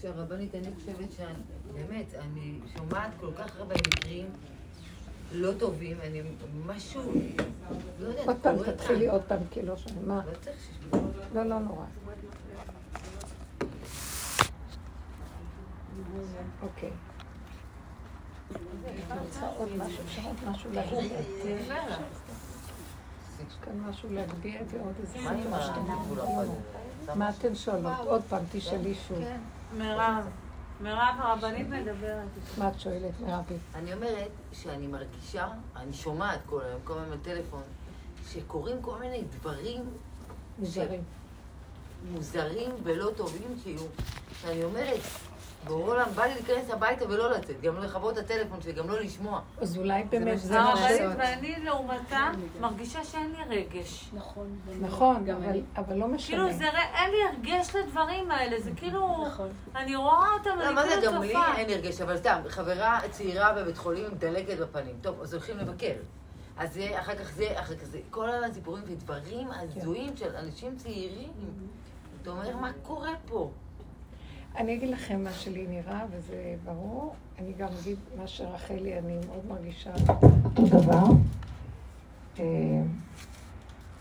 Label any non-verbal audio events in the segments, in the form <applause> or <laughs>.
שהרבנית, אני חושבת שאני, באמת, אני שומעת כל כך הרבה מקרים לא טובים, אני משהו, לא יודעת, עוד פעם, תתחילי עוד פעם, כי לא שומעים. מה? לא צריך לא, לא נורא. אוקיי. אני רוצה עוד משהו, אפשר עוד משהו להגביה. יש כאן משהו להגביה ועוד איזה מה אתן שואלות? עוד פעם, תשאלי שוב. מירב, מירב הרבנית מדברת. מה את שואלת, מירבית? אני אומרת שאני מרגישה, אני שומעת כל היום, כל הזמן בטלפון, שקורים כל מיני דברים מוזרים. מוזרים ולא טובים שיהיו. שאני אומרת, בעולם בא לי להיכנס הביתה ולא לצאת, גם לא לכבות את הטלפון שלי, גם לא לשמוע. אז אולי באמת זה הרבנית לעשות. ואני לעומתה מרגישה שאין לי רגש. נכון. נכון, אבל- אבל לא משנה. כאילו זה, אין לי הרגש לדברים האלה, זה כאילו, אני רואה אותם, לא, אני מה זה, כאילו גם לי צופה. אין לי הרגש, אבל סתם, חברה צעירה בבית חולים עם דלקת בפנים. טוב, אז הולכים לבקר. אז זה, אחר כך זה, אחר כך זה. כל הסיפורים ודברים הזויים של אנשים צעירים. אתה אומר, מה קורה פה? אני אגיד לכם מה שלי נראה, וזה ברור. אני גם אגיד מה שרחלי, אני מאוד מרגישה אותו דבר. אה,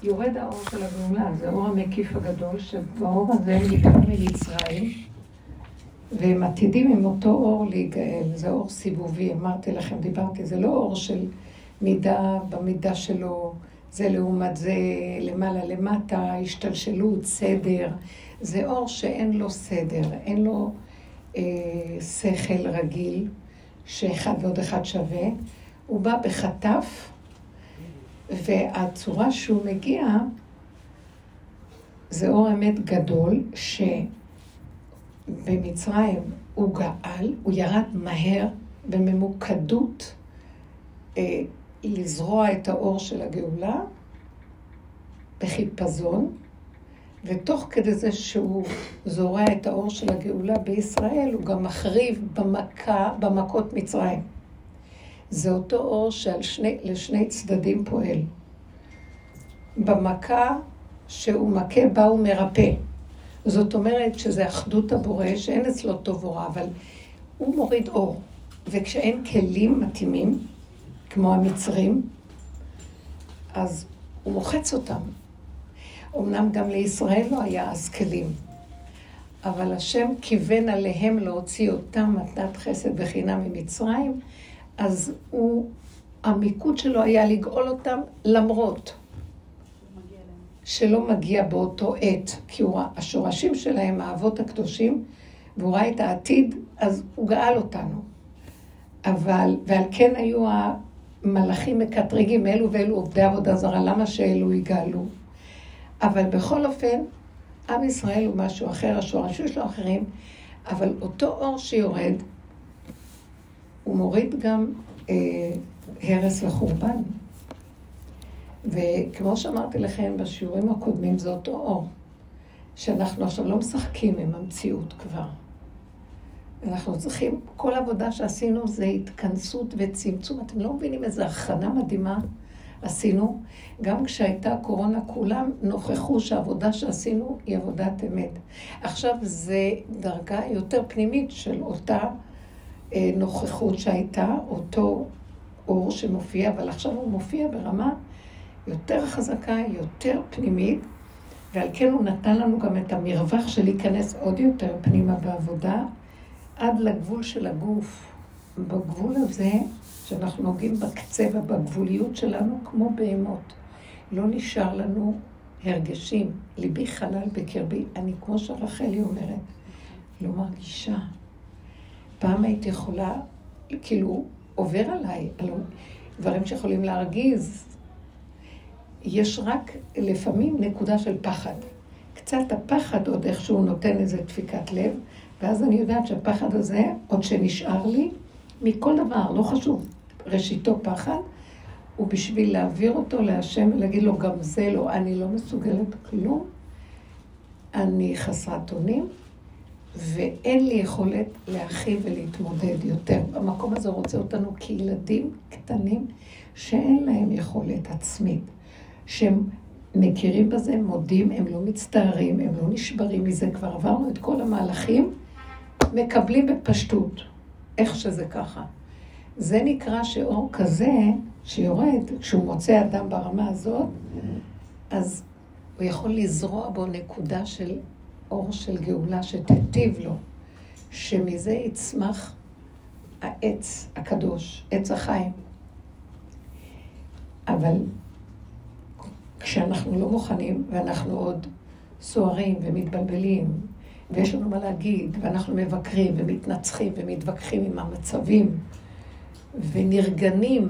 יורד האור של הגאולה, זה האור המקיף הגדול, שבאור הזה הם נגאלו ממצרים, והם עתידים עם אותו אור להיגאל. זה אור סיבובי, אמרתי לכם, דיברתי, זה לא אור של מידה במידה שלו, זה לעומת זה למעלה למטה, השתלשלות, סדר. זה אור שאין לו סדר, אין לו אה, שכל רגיל, שאחד ועוד אחד שווה. הוא בא בחטף, והצורה שהוא מגיע, זה אור אמת גדול, שבמצרים הוא גאל, הוא ירד מהר בממוקדות אה, לזרוע את האור של הגאולה, בחיפזון, ותוך כדי זה שהוא זורע את האור של הגאולה בישראל, הוא גם מחריב במכה, במכות מצרים. זה אותו אור שלשני צדדים פועל. במכה שהוא מכה בה הוא מרפא. זאת אומרת שזה אחדות הבורא, שאין אצלו טוב או רע, אבל הוא מוריד אור. וכשאין כלים מתאימים, כמו המצרים, אז הוא מוחץ אותם. אמנם גם לישראל לא היה אז כלים, אבל השם כיוון עליהם להוציא אותם מתנת חסד וחינם ממצרים, אז הוא, המיקוד שלו היה לגאול אותם למרות שלא מגיע באותו עת, כי הוא, השורשים שלהם, האבות הקדושים, והוא ראה את העתיד, אז הוא גאל אותנו. אבל, ועל כן היו המלאכים מקטרגים, אלו ואלו עובדי עבודה זרה, למה שאלו יגאלו? אבל בכל אופן, עם ישראל הוא משהו אחר, השורשים שלו אחרים, אבל אותו אור שיורד, הוא מוריד גם אה, הרס וחורבן. וכמו שאמרתי לכם בשיעורים הקודמים, זה אותו אור, שאנחנו עכשיו לא משחקים עם המציאות כבר. אנחנו צריכים, כל עבודה שעשינו זה התכנסות וצמצום. אתם לא מבינים איזו הכנה מדהימה עשינו. גם כשהייתה קורונה, כולם נוכחו שהעבודה שעשינו היא עבודת אמת. עכשיו זה דרגה יותר פנימית של אותה אה, נוכחות שהייתה, אותו אור שמופיע, אבל עכשיו הוא מופיע ברמה יותר חזקה, יותר פנימית, ועל כן הוא נתן לנו גם את המרווח של להיכנס עוד יותר פנימה בעבודה, עד לגבול של הגוף. בגבול הזה, שאנחנו נוגעים בקצה ובגבוליות שלנו כמו בהמות. לא נשאר לנו הרגשים. ליבי חלל בקרבי. אני, כמו שרחלי אומרת, לא מרגישה. פעם הייתי יכולה, כאילו, עובר עליי, על דברים שיכולים להרגיז. יש רק לפעמים נקודה של פחד. קצת הפחד עוד איכשהו נותן איזה דפיקת לב, ואז אני יודעת שהפחד הזה, עוד שנשאר לי, מכל דבר, לא חשוב, ראשיתו פחד, הוא בשביל להעביר אותו להשם ולהגיד לו, גם זה לא, אני לא מסוגלת כלום, אני חסרת אונים, ואין לי יכולת להכיל ולהתמודד יותר. המקום הזה רוצה אותנו כילדים קטנים שאין להם יכולת עצמית, שהם מכירים בזה, מודים, הם לא מצטערים, הם לא נשברים מזה, כבר עברנו את כל המהלכים, מקבלים בפשטות, איך שזה ככה. זה נקרא שאור כזה שיורד, כשהוא מוצא אדם ברמה הזאת, אז הוא יכול לזרוע בו נקודה של אור של גאולה שתיטיב לו, שמזה יצמח העץ הקדוש, עץ החיים. אבל כשאנחנו לא מוכנים, ואנחנו עוד סוערים ומתבלבלים, ויש לנו מה להגיד, ואנחנו מבקרים ומתנצחים ומתווכחים עם המצבים, ונרגנים,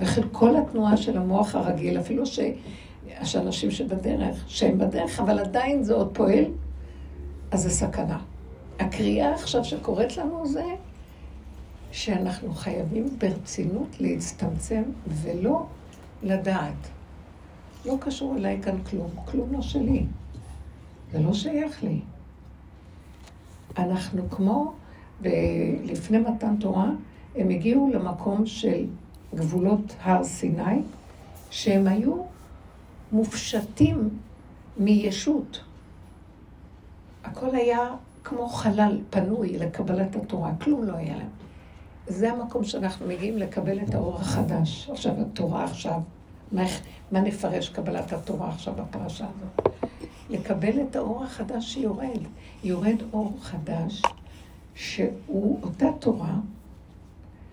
וכל התנועה של המוח הרגיל, אפילו שיש אנשים שבדרך, שהם בדרך, אבל עדיין זה עוד פועל, אז זה סכנה. הקריאה עכשיו שקורית לנו זה שאנחנו חייבים ברצינות להצטמצם ולא לדעת. לא קשור אליי כאן כלום, כלום לא שלי. זה לא שייך לי. אנחנו כמו, לפני מתן תורה, הם הגיעו למקום של גבולות הר סיני, שהם היו מופשטים מישות. הכל היה כמו חלל פנוי לקבלת התורה, כלום לא היה להם. זה המקום שאנחנו מגיעים לקבל את האור החדש. עכשיו, התורה עכשיו, מה, מה נפרש קבלת התורה עכשיו בפרשה הזאת? לקבל את האור החדש שיורד. יורד אור חדש, שהוא אותה תורה,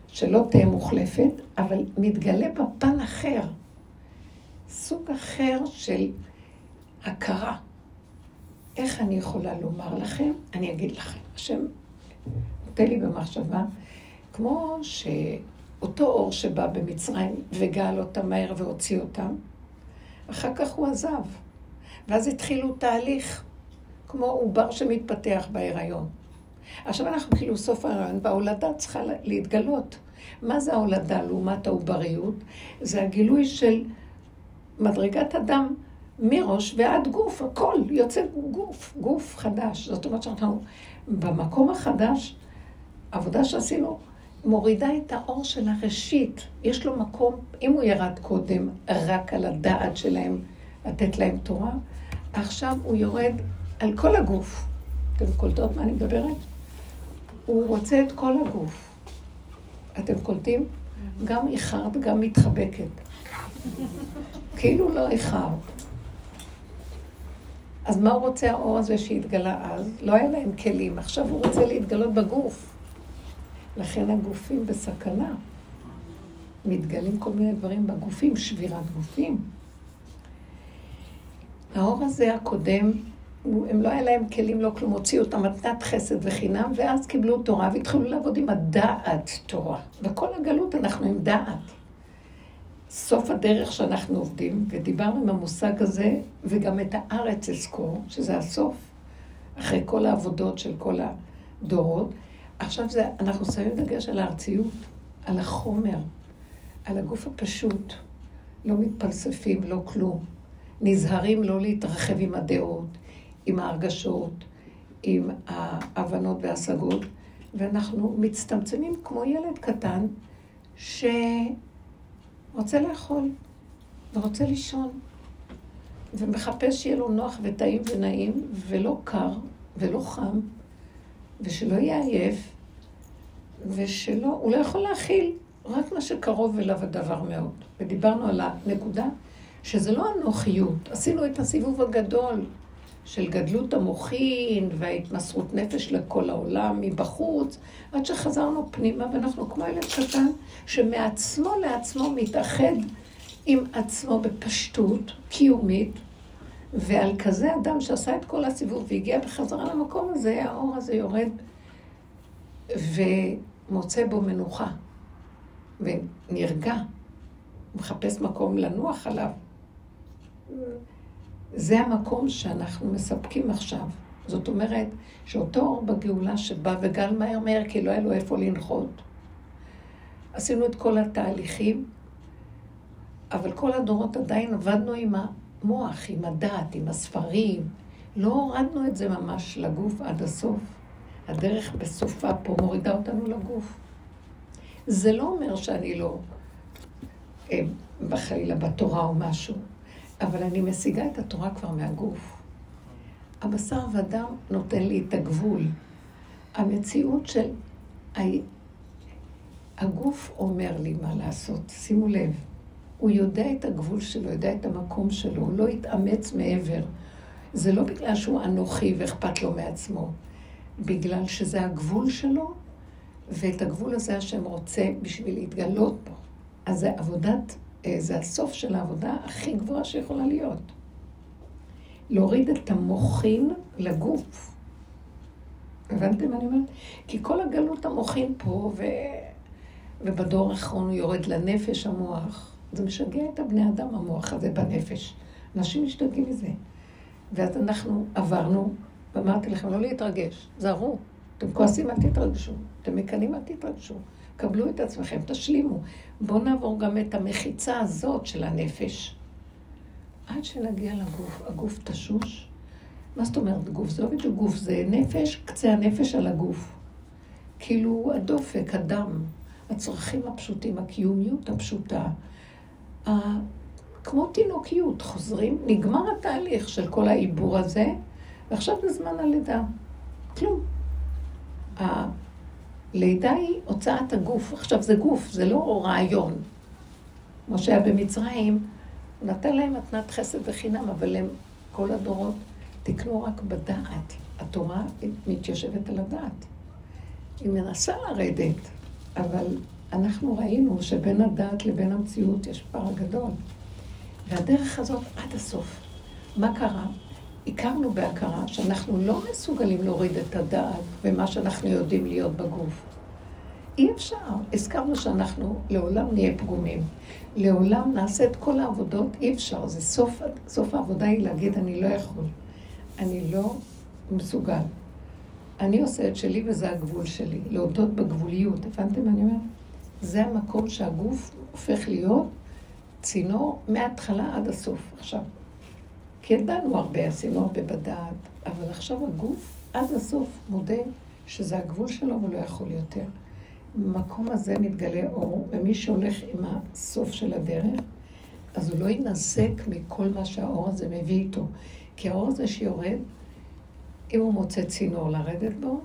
שלא תהיה מוחלפת, אבל מתגלה בפן אחר. סוג אחר של הכרה. איך אני יכולה לומר לכם? אני אגיד לכם. השם נותן לי במחשבה, כמו שאותו אור שבא במצרים וגאל אותם מהר והוציא אותם, אחר כך הוא עזב. ואז התחילו תהליך, כמו עובר שמתפתח בהיריון. עכשיו אנחנו כאילו סוף ההיריון, וההולדה צריכה להתגלות. מה זה ההולדה לעומת העובריות? זה הגילוי של מדרגת אדם מראש ועד גוף, הכל יוצא גוף, גוף חדש. זאת אומרת שאנחנו במקום החדש, עבודה שעשינו, מורידה את האור של הראשית. יש לו מקום, אם הוא ירד קודם רק על הדעת שלהם, לתת להם תורה, עכשיו הוא יורד על כל הגוף. אתם קולטות מה אני מדברת? הוא רוצה את כל הגוף. אתם קולטים? גם איחרת, גם מתחבקת. כאילו לא איחרת. אז מה הוא רוצה האור הזה שהתגלה אז? לא היה להם כלים, עכשיו הוא רוצה להתגלות בגוף. לכן הגופים בסכנה. מתגלים כל מיני דברים בגופים, שבירת גופים. האור הזה הקודם, הם לא היה להם כלים, לא כלום, הוציאו אותם מתנת חסד וחינם, ואז קיבלו תורה והתחילו לעבוד עם הדעת תורה. בכל הגלות אנחנו עם דעת. סוף הדרך שאנחנו עובדים, ודיברנו עם המושג הזה, וגם את הארץ אזכור, שזה הסוף, אחרי כל העבודות של כל הדורות. עכשיו זה, אנחנו שמים דגש על הארציות, על החומר, על הגוף הפשוט. לא מתפלספים, לא כלום. נזהרים לא להתרחב עם הדעות, עם ההרגשות, עם ההבנות וההשגות, ואנחנו מצטמצמים כמו ילד קטן שרוצה לאכול ורוצה לישון, ומחפש שיהיה לו נוח וטעים ונעים, ולא קר ולא חם, ושלא יהיה עייף, ושלא, הוא לא יכול להכיל רק מה שקרוב אליו הדבר מאוד. ודיברנו על הנקודה שזה לא הנוחיות. עשינו את הסיבוב הגדול של גדלות המוחין וההתמסרות נפש לכל העולם מבחוץ, עד שחזרנו פנימה ואנחנו כמו ילד קטן שמעצמו לעצמו מתאחד עם עצמו בפשטות קיומית, ועל כזה אדם שעשה את כל הסיבוב והגיע בחזרה למקום הזה, האור הזה יורד ומוצא בו מנוחה ונרגע, מחפש מקום לנוח עליו. זה המקום שאנחנו מספקים עכשיו. זאת אומרת, שאותו אור בגאולה שבא וגל מהר מהר כי לא היה לו איפה לנחות. עשינו את כל התהליכים, אבל כל הדורות עדיין עבדנו עם המוח, עם הדעת, עם הספרים. לא הורדנו את זה ממש לגוף עד הסוף. הדרך בסופה פה מורידה אותנו לגוף. זה לא אומר שאני לא אה, בחלילה בתורה או משהו. אבל אני משיגה את התורה כבר מהגוף. הבשר ודם נותן לי את הגבול, המציאות של... הגוף אומר לי מה לעשות, שימו לב. הוא יודע את הגבול שלו, יודע את המקום שלו, הוא לא יתאמץ מעבר. זה לא בגלל שהוא אנוכי ואכפת לו מעצמו, בגלל שזה הגבול שלו, ואת הגבול הזה השם רוצה בשביל להתגלות בו. אז זה עבודת, זה הסוף של העבודה הכי גבוהה שיכולה להיות. להוריד את המוחין לגוף. הבנתם מה אני אומרת? כי כל הגלות המוחין פה, ו... ובדור האחרון הוא יורד לנפש המוח. זה משגע את הבני אדם, המוח הזה בנפש. אנשים משתגעים מזה. ואז אנחנו עברנו, ואמרתי לכם, לא להתרגש, זהרו. אתם כועסים, אל תתרגשו. אתם מקנאים, אל תתרגשו. קבלו את עצמכם, תשלימו. בואו נעבור גם את המחיצה הזאת של הנפש. עד שנגיע לגוף. הגוף תשוש. מה זאת אומרת גוף? זה לא בדיוק גוף, זה נפש, קצה הנפש על הגוף. כאילו הדופק, הדם, הצרכים הפשוטים, הקיומיות הפשוטה. כמו תינוקיות, חוזרים, נגמר התהליך של כל העיבור הזה, ועכשיו זה זמן הלידה. כלום. הלידה היא הוצאת הגוף. עכשיו זה גוף, זה לא רעיון. כמו שהיה במצרים, הוא נתן להם מתנת חסד וחינם, אבל הם, כל הדורות, תקנו רק בדעת. התורה מתיישבת על הדעת. היא מנסה לרדת, אבל אנחנו ראינו שבין הדעת לבין המציאות יש פער גדול. והדרך הזאת עד הסוף. מה קרה? הכרנו בהכרה שאנחנו לא מסוגלים להוריד את הדעת ומה שאנחנו יודעים להיות בגוף. אי אפשר. הזכרנו שאנחנו לעולם נהיה פגומים. לעולם נעשה את כל העבודות, אי אפשר. זה סוף, סוף העבודה היא להגיד, אני לא יכול. אני לא מסוגל. אני עושה את שלי וזה הגבול שלי. להודות בגבוליות. הבנתם מה אני אומרת? זה המקום שהגוף הופך להיות צינור מההתחלה עד הסוף. עכשיו, כי ידענו הרבה, עשינו הרבה בדעת, אבל עכשיו הגוף עד הסוף מודה שזה הגבול שלו ולא יכול יותר. במקום הזה מתגלה אור, ומי שהולך עם הסוף של הדרך, אז הוא לא ינזק מכל מה שהאור הזה מביא איתו. כי האור הזה שיורד, אם הוא מוצא צינור לרדת בו,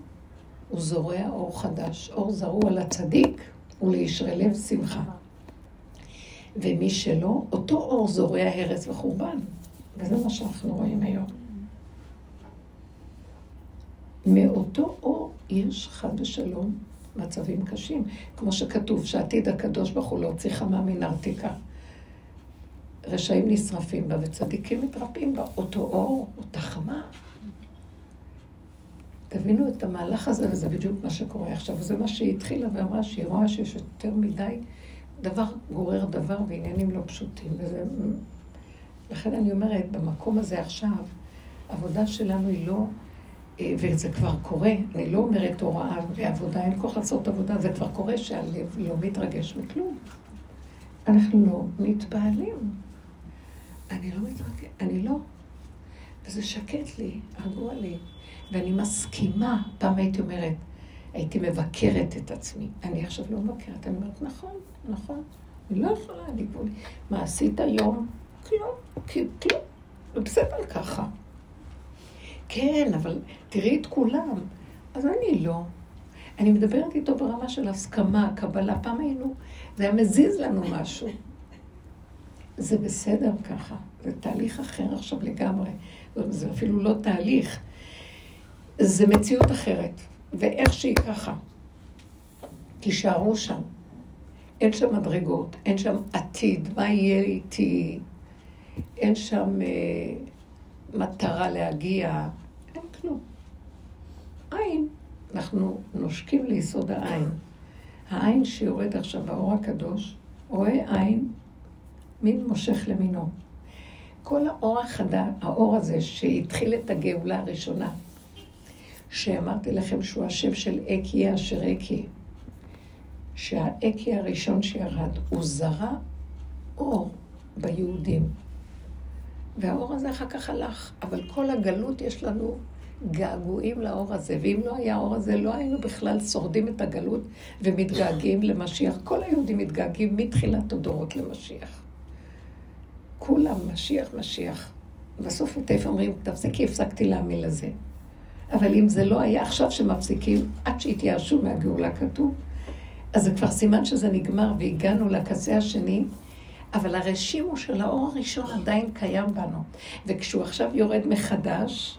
הוא זורע אור חדש. אור זרוע לצדיק ולישרי לב שמחה. ומי שלא, אותו אור זורע הרס וחורבן. וזה מה שאנחנו רואים היום. מאותו אור יש חד ושלום מצבים קשים. כמו שכתוב, שעתיד הקדוש ברוך הוא להוציא חמה מן ארתיקה. רשעים נשרפים בה וצדיקים מתרפאים בה. אותו אור, אותה חמה. תבינו את המהלך הזה, וזה בדיוק מה שקורה עכשיו. וזה מה שהיא התחילה ואמרה, שהיא רואה שיש יותר מדי דבר גורר דבר ועניינים לא פשוטים. וזה... לכן אני אומרת, במקום הזה עכשיו, העבודה שלנו היא לא, אה, וזה כבר קורה, אני לא אומרת הוראה ועבודה, אין כוח לעשות עבודה, זה כבר קורה שהלב לא מתרגש מכלום. אנחנו לא מתפעלים. אני לא מתרגש, אני לא. וזה שקט לי, רגוע לי. ואני מסכימה, פעם הייתי אומרת, הייתי מבקרת את עצמי. אני עכשיו לא מבקרת, אני אומרת, נכון, נכון, אני לא יכולה, אני גבול. מה עשית היום? כלום, כלום, ובסדר ככה. כן, אבל תראי את כולם. אז אני לא. אני מדברת איתו ברמה של הסכמה, קבלה. פעם היינו, זה היה מזיז לנו משהו. זה בסדר ככה, זה תהליך אחר עכשיו לגמרי. זה אפילו לא תהליך, זה מציאות אחרת. ואיך שהיא ככה, תישארו שם. אין שם מדרגות, אין שם עתיד, מה יהיה איתי, אין שם אה, מטרה להגיע, אין כלום. עין, אנחנו נושקים ליסוד העין. העין שיורד עכשיו באור הקדוש, רואה עין, מין מושך למינו. כל האור החדה, האור הזה שהתחיל את הגאולה הראשונה, שאמרתי לכם שהוא השם של אקי אשר אקי, שהאקי הראשון שירד, הוא זרע אור ביהודים. והאור הזה אחר כך הלך, אבל כל הגלות יש לנו געגועים לאור הזה, ואם לא היה האור הזה, לא היינו בכלל שורדים את הגלות ומתגעגעים למשיח. כל היהודים מתגעגעים מתחילת הדורות למשיח. כולם, משיח, משיח. בסוף מתי אומרים, תפסיקי, הפסקתי להאמין לזה. אבל אם זה לא היה עכשיו שמפסיקים, עד שהתייאשו מהגאולה כתוב, אז זה כבר סימן שזה נגמר והגענו לקצה השני, אבל הרשימו של האור הראשון עדיין קיים בנו. וכשהוא עכשיו יורד מחדש,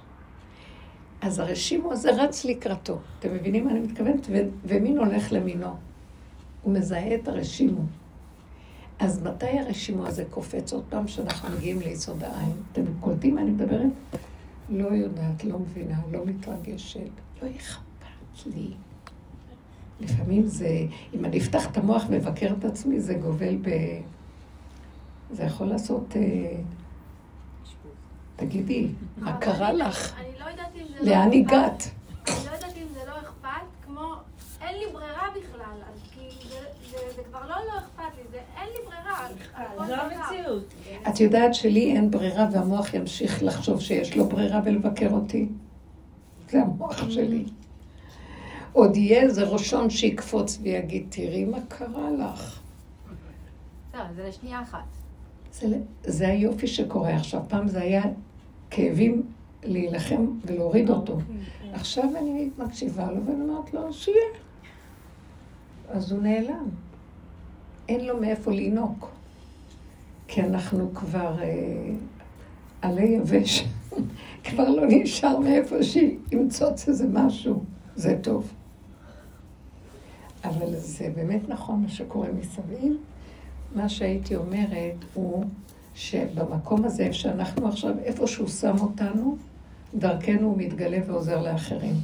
אז הרשימו הזה רץ לקראתו. אתם מבינים מה אני מתכוונת? ו- ומין הולך למינו. הוא מזהה את הרשימו. אז מתי הרשימו הזה קופץ? עוד פעם שאנחנו מגיעים ליסוד העין. אתם קולטים מה אני מדברת? לא יודעת, לא מבינה, לא מתרגשת, לא אכפת לי. לפעמים זה, אם אני אפתח את המוח ואבקר את עצמי, זה גובל ב... זה יכול לעשות... אה, תגידי, מה קרה לך? אני לא יודעת אם זה לא לאן. הגעת? אני לא יודעת אם זה לא אכפת, כמו אין לי ברירה בכלל, אז כי זה- זה- זה כבר לא לא אכפת לי, זה אין לי ברירה. כל זו. המציאות. את יודעת שלי אין ברירה והמוח ימשיך לחשוב שיש לו ברירה ולבקר אותי? זה המוח שלי. עוד יהיה איזה ראשון שיקפוץ ויגיד, תראי מה קרה לך. לא, זה לשנייה אחת. זה, היופי שקורה עכשיו. פעם זה היה כאבים להילחם ולהוריד אותו. עכשיו אני מקשיבה לו ואני אומרת לו, שיהיה. אז הוא נעלם. אין לו מאיפה לינוק. כי אנחנו כבר אה, עלי יבש. <laughs> כבר לא נשאר מאיפה שימצוץ איזה משהו. זה טוב. אבל זה באמת נכון מה שקורה מסביב. מה שהייתי אומרת הוא שבמקום הזה שאנחנו עכשיו, איפה שהוא שם אותנו, דרכנו הוא מתגלה ועוזר לאחרים,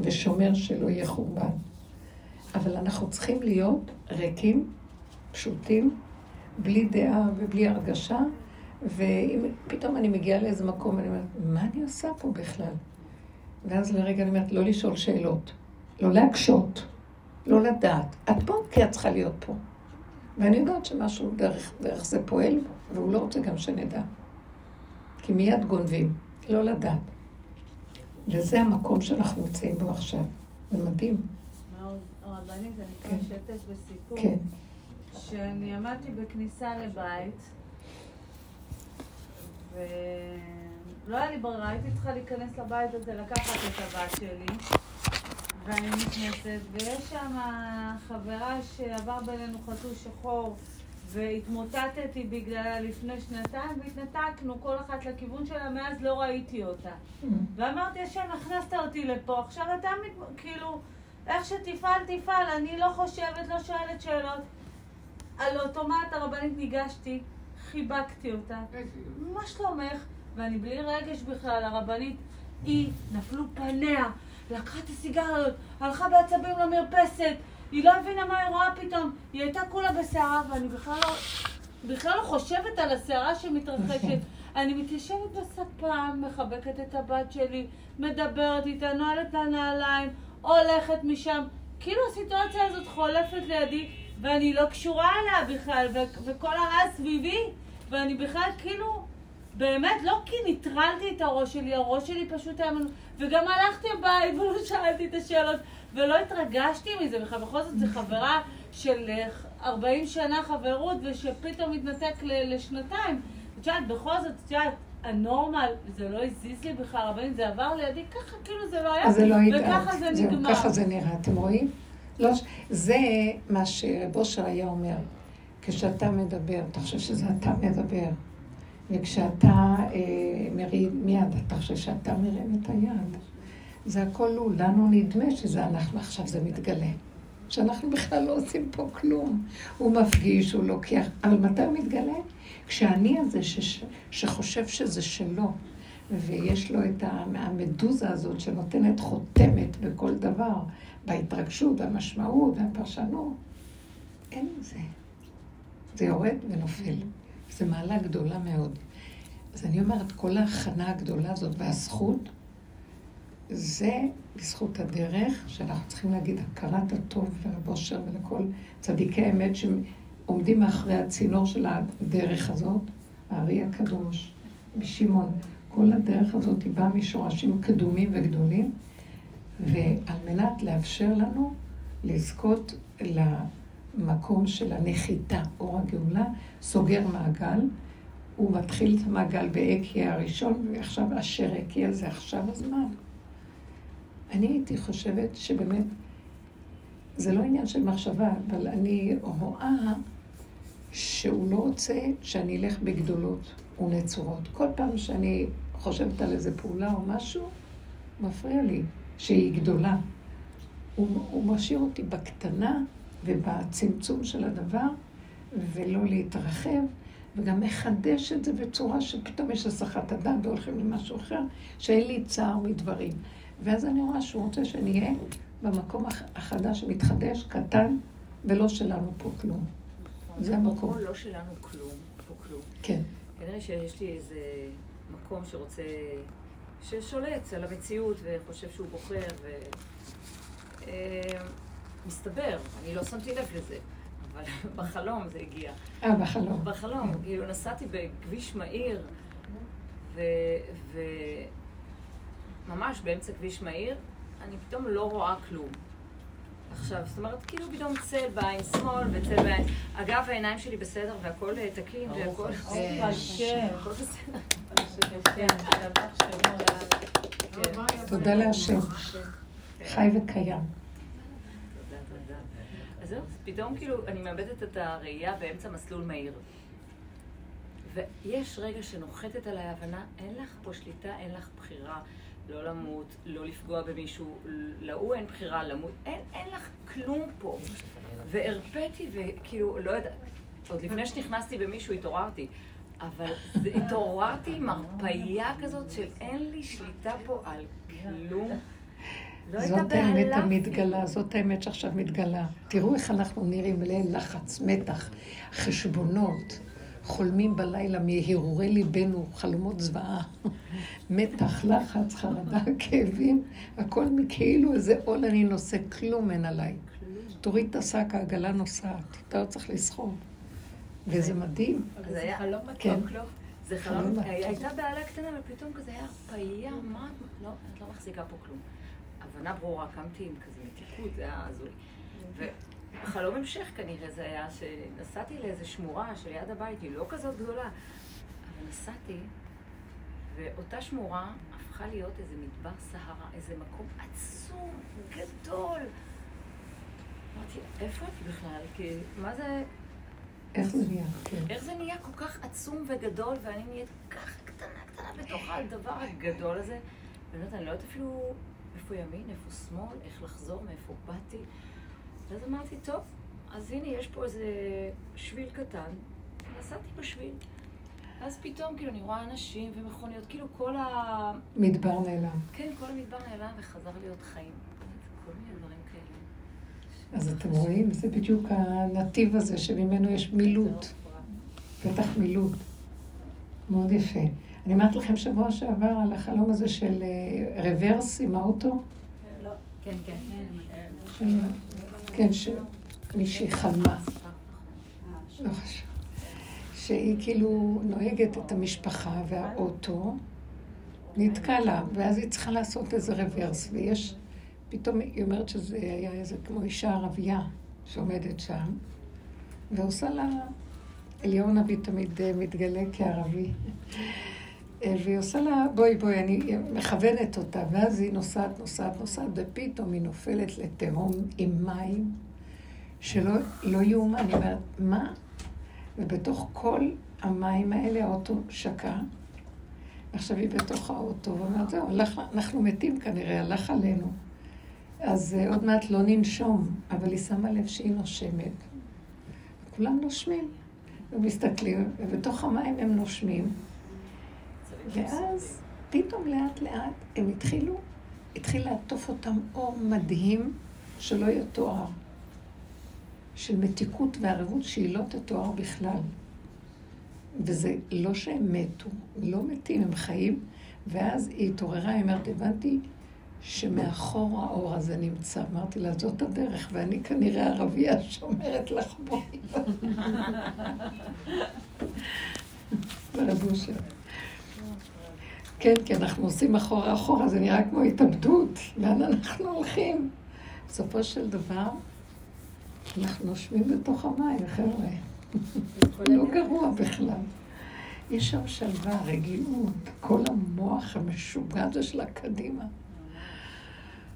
ושומר שלא יהיה חורבן. אבל אנחנו צריכים להיות ריקים, פשוטים, בלי דעה ובלי הרגשה, ואם פתאום אני מגיעה לאיזה מקום, אני אומרת, מה אני עושה פה בכלל? ואז לרגע אני אומרת, לא לשאול שאלות, לא להקשות, לא לדעת. את פה כי את צריכה להיות פה. ואני יודעת שמשהו דרך, דרך זה פועל, והוא לא רוצה גם שנדע. כי מיד גונבים, לא לדעת. וזה המקום שאנחנו נמצאים בו עכשיו. זה מדהים. הרבנית, אני כן. יכולה לשתף בסיפור. כן. שאני עמדתי בכניסה לבית, ולא היה לי ברירה, הייתי צריכה להיכנס לבית הזה, לקחת את הבת שלי, ואני נכנסת, ויש שם חברה שעבר בינינו חתול שחור, והתמוטטתי בגללה לפני שנתיים, והתנתקנו כל אחת לכיוון שלה, מאז לא ראיתי אותה. ואמרתי, השם, הכנסת אותי לפה, עכשיו אתה. כאילו, איך שתפעל, תפעל, אני לא חושבת, לא שואלת שאלות. על אוטומט הרבנית ניגשתי, חיבקתי אותה. מה שלומך? ואני בלי רגש בכלל, הרבנית, היא, נפלו פניה, לקחה את הסיגריות, הלכה בעצבים למרפסת, היא לא הבינה מה היא רואה פתאום, היא הייתה כולה בסערה, ואני בכלל לא, בכלל לא חושבת על הסערה שמתרחשת. אני מתיישבת בספה, מחבקת את הבת שלי, מדברת איתה, נועלת לה נעליים, הולכת משם. כאילו הסיטואציה הזאת חולפת לידי, ואני לא קשורה אליה בכלל, ו- וכל הרע סביבי, ואני בכלל כאילו, באמת, לא כי ניטרלתי את הראש שלי, הראש שלי פשוט היה... וגם הלכתי הבית ולא שאלתי את השאלות, ולא התרגשתי מזה בכלל, בכל זאת זו חברה של אה, 40 שנה חברות, ושפתאום מתנתק לשנתיים. את יודעת, בכל זאת, את יודעת, הנורמל, זה לא הזיז לי בכלל, רבנים, זה עבר לידי ככה, כאילו זה לא היה, זה לא היית וככה. זה נגמר. ככה זה נראה, אתם רואים? לא, זה מה שרב אושר היה אומר. כשאתה מדבר, אתה חושב שזה אתה מדבר. וכשאתה אה, מרים מיד, אתה חושב שאתה מרים את היד. זה הכל הוא, לנו נדמה שזה אנחנו, עכשיו זה מתגלה. שאנחנו בכלל לא עושים פה כלום. הוא מפגיש, הוא לוקח, אבל מתי הוא מתגלה? כשהאני הזה ש, שחושב שזה שלו, ויש לו את המדוזה הזאת שנותנת חותמת בכל דבר, בהתרגשות, המשמעות, הפרשנות, אין זה. זה יורד ונופל. זו מעלה גדולה מאוד. אז אני אומרת, כל ההכנה הגדולה הזאת והזכות, זה בזכות הדרך שאנחנו צריכים להגיד הכרת הטוב לרב ולכל צדיקי האמת שעומדים מאחורי הצינור של הדרך הזאת, הארי הקדוש, משמעון. כל הדרך הזאת היא באה משורשים קדומים וגדולים, ועל מנת לאפשר לנו לזכות למקום של הנחיתה, אור הגאולה, סוגר מעגל, הוא מתחיל את המעגל באקיה הראשון, ועכשיו אשר אקיה זה עכשיו הזמן. אני הייתי חושבת שבאמת, זה לא עניין של מחשבה, אבל אני רואה שהוא לא רוצה שאני אלך בגדולות ונצורות. כל פעם שאני חושבת על איזה פעולה או משהו, מפריע לי שהיא גדולה. הוא, הוא משאיר אותי בקטנה ובצמצום של הדבר, ולא להתרחב, וגם מחדש את זה בצורה שפתאום יש הסחת אדם והולכים למשהו אחר, שאין לי צער מדברים. ואז אני רואה שהוא רוצה שנהיה במקום החדש שמתחדש, קטן, ולא שלנו פה כלום. זה המקום. לא שלנו כלום, פה כלום. כן. כנראה שיש לי איזה מקום שרוצה, ששולט על המציאות וחושב שהוא בוחר, ו... מסתבר, אני לא שמתי לב לזה, אבל <laughs> בחלום זה הגיע. אה, בחלום. בחלום, כאילו נסעתי בכביש מהיר, וממש באמצע כביש מהיר, אני פתאום לא רואה כלום. עכשיו, זאת אומרת, כאילו פתאום צל בעין שמאל וצל בעין... אגב, העיניים שלי בסדר והכל תקין והכל... ברוך השם. הכל בסדר. כן, תודה להשם. חי וקיים. זהו, פתאום כאילו אני מאבדת את הראייה באמצע מסלול מהיר. ויש רגע שנוחתת עליי הבנה, אין לך פה שליטה, אין לך בחירה. לא למות, לא לפגוע במישהו, להוא אין בחירה, למות, אין, אין לך כלום פה. והרפאתי, וכאילו, לא יודעת, עוד לפני שנכנסתי במישהו התעוררתי, אבל התעוררתי עם הרפאיה כזאת של אין לי שליטה פה על כלום. לא זאת האמת. המתגלה, זאת האמת שעכשיו מתגלה. תראו איך אנחנו נראים מלאי לחץ, מתח, חשבונות, חולמים בלילה מהרהורי ליבנו, חלומות זוועה, <laughs> מתח, לחץ, חרדה, <laughs> כאבים, הכל מכאילו איזה עול אני נושא, כלום אין עליי. תוריד את השק, העגלה נוסעת, אתה לא צריך לסחוב. וזה מדהים. זה היה חלום כן. מתוק, לא? זה חלום. הייתה בעלה קטנה, ופתאום כזה היה הרפאיה, מה, לא, את לא מחזיקה פה כלום. הבנה ברורה, קמתי עם כזה מתיקות, זה היה הזוי. וחלום המשך כנראה זה היה שנסעתי לאיזו שמורה שליד הבית, היא לא כזאת גדולה, אבל נסעתי, ואותה שמורה הפכה להיות איזה מדבר סהרה, איזה מקום עצום, גדול. אמרתי, איפה את בכלל? כי מה זה... איך זה נהיה? כן. איך זה נהיה כל כך עצום וגדול, ואני נהיית ככה קטנה קטנה בתוך הדבר הגדול הזה. באמת, אני לא יודעת אפילו איפה ימין, איפה שמאל, איך לחזור, מאיפה באתי. ואז אמרתי, טוב, אז הנה, יש פה איזה שביל קטן, נסעתי בשביל. ואז פתאום, כאילו, אני רואה אנשים ומכוניות, כאילו כל ה... מדבר נעלם. כן, כל המדבר נעלם וחזר להיות חיים. כל מיני דברים כאלה. אז אתם רואים, זה בדיוק הנתיב הזה שממנו יש מילוט, פתח מילוט. מאוד יפה. אני אומרת לכם שבוע שעבר על החלום הזה של אה, רוורס עם האוטו. כן, כן. של- כן, שמישהי חלמה. לא חשוב. שהיא כאילו נוהגת את המשפחה והאוטו, נתקע לה, ואז היא צריכה לעשות איזה רוורס, ויש, פתאום היא אומרת שזה היה איזה כמו אישה ערבייה שעומדת שם, ועושה לה, אליהו הנביא תמיד אה, מתגלה כערבי, אה, והיא עושה לה, בואי בואי, אני מכוונת אותה, ואז היא נוסעת, נוסעת, נוסעת, ופתאום היא נופלת לתהום עם מים, שלא לא יאומן, אני אומרת, מה? ובתוך כל המים האלה האוטו שקע. עכשיו היא בתוך האוטו, ואומרת, זהו, הלך, אנחנו מתים כנראה, הלך עלינו. אז uh, עוד מעט לא ננשום, אבל היא שמה לב שהיא נושמת. כולם נושמים, ומסתכלים, ובתוך המים הם נושמים. ואז פתאום לאט לאט הם התחילו, התחיל לעטוף אותם אור מדהים שלא יתואר. של מתיקות וערבות שהיא לא תתואר בכלל. וזה לא שהם מתו, לא מתים, הם חיים. ואז היא התעוררה, היא אומרת, הבנתי שמאחור האור הזה נמצא. אמרתי לה, זאת הדרך, ואני כנראה ערבייה שומרת לך בואי. <laughs> ברב אושר. כן, כי אנחנו עושים אחורה אחורה, זה נראה כמו התאבדות. לאן אנחנו הולכים? בסופו של דבר, אנחנו נושמים בתוך המים, חבר'ה. לא גרוע בכלל. יש שם שלווה, רגיעות, כל המוח המשוגע הזה שלה קדימה.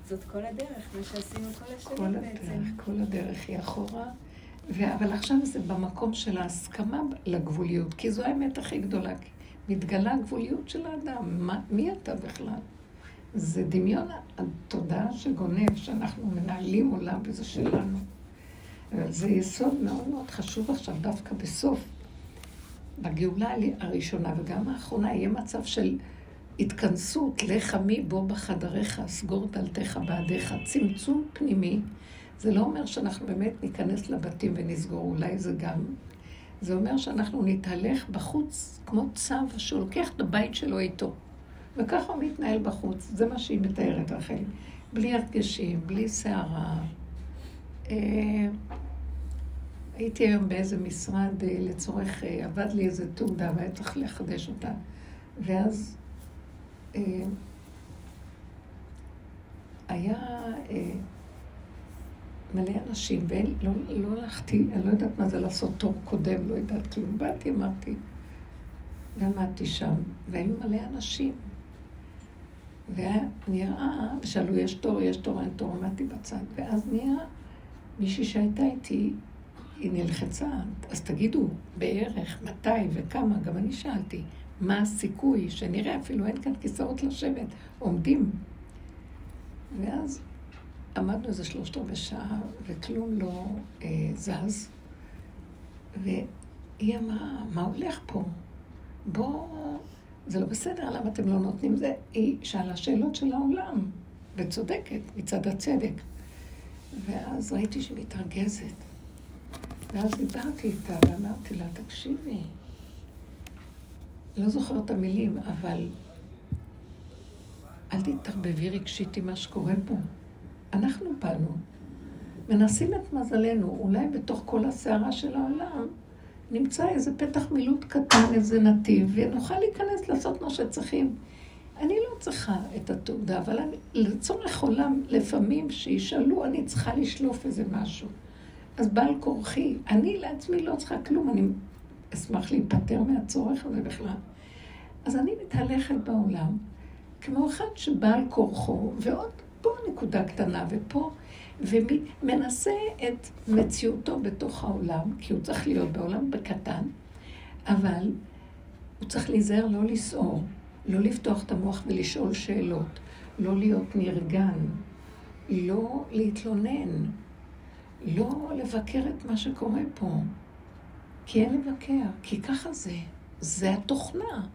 זאת כל הדרך, מה שעשינו כל השנים כל בעצם. הדרך, כל הדרך היא אחורה. אבל עכשיו זה במקום של ההסכמה לגבוליות, כי זו האמת הכי גדולה. מתגלה הגבוליות של האדם. מה, מי אתה בכלל? זה דמיון התודעה שגונב, שאנחנו מנהלים עולם וזה שלנו. זה יסוד מאוד מאוד חשוב עכשיו, דווקא בסוף. בגאולה הראשונה וגם האחרונה יהיה מצב של התכנסות, לך מי בוא בחדריך, סגור דלתיך בעדיך, צמצום פנימי. זה לא אומר שאנחנו באמת ניכנס לבתים ונסגור, אולי זה גם. זה אומר שאנחנו נתהלך בחוץ כמו צב שלוקח את הבית שלו איתו. וככה הוא מתנהל בחוץ, זה מה שהיא מתארת, רחל. בלי הרגשים, בלי סערה. אה, הייתי היום באיזה משרד אה, לצורך, אה, עבד לי איזה תעודה והיה צריך לחדש אותה. ואז היה מלא אנשים, ולא לא הלכתי, אני לא יודעת מה זה לעשות תור קודם, לא יודעת כלום. באתי, אמרתי, ועמדתי שם, והיו מלא אנשים. והיה נראה, ושאלו, יש תור, יש תור, אין תור, עמדתי בצד. ואז נהיה מישהי שהייתה איתי, היא נלחצה, אז תגידו, בערך, מתי וכמה, גם אני שאלתי, מה הסיכוי שנראה, אפילו אין כאן כיסאות לשבת, עומדים. ואז עמדנו איזה שלושת רבעי שעה, וכלום לא אה, זז. והיא אמרה, מה הולך פה? בוא, זה לא בסדר, למה אתם לא נותנים זה? היא שאלה שאלות של העולם, וצודקת, מצד הצדק. ואז ראיתי שהיא מתרגזת. ואז דיברתי איתה ואמרתי לה, תקשיבי, לא זוכרת את המילים, אבל אל תתערבבי רגשית עם מה שקורה פה. אנחנו באנו, מנסים את מזלנו, אולי בתוך כל הסערה של העולם, נמצא איזה פתח מילוט קטן, איזה נתיב, ונוכל להיכנס לעשות מה שצריכים. אני לא צריכה את התעודה, אבל אני, לצורך עולם, לפעמים שישאלו, אני צריכה לשלוף איזה משהו. אז בעל כורחי, אני לעצמי לא צריכה כלום, אני אשמח להיפטר מהצורך הזה בכלל. אז אני מתהלכת בעולם כמו אחד שבעל כורחו, ועוד פה נקודה קטנה ופה, ומנסה את מציאותו בתוך העולם, כי הוא צריך להיות בעולם בקטן, אבל הוא צריך להיזהר לא לסעור, לא לפתוח את המוח ולשאול שאלות, לא להיות נרגן, לא להתלונן, לא לבקר את מה שקורה פה. כי אין לבקר, כי ככה זה. זה התוכנה.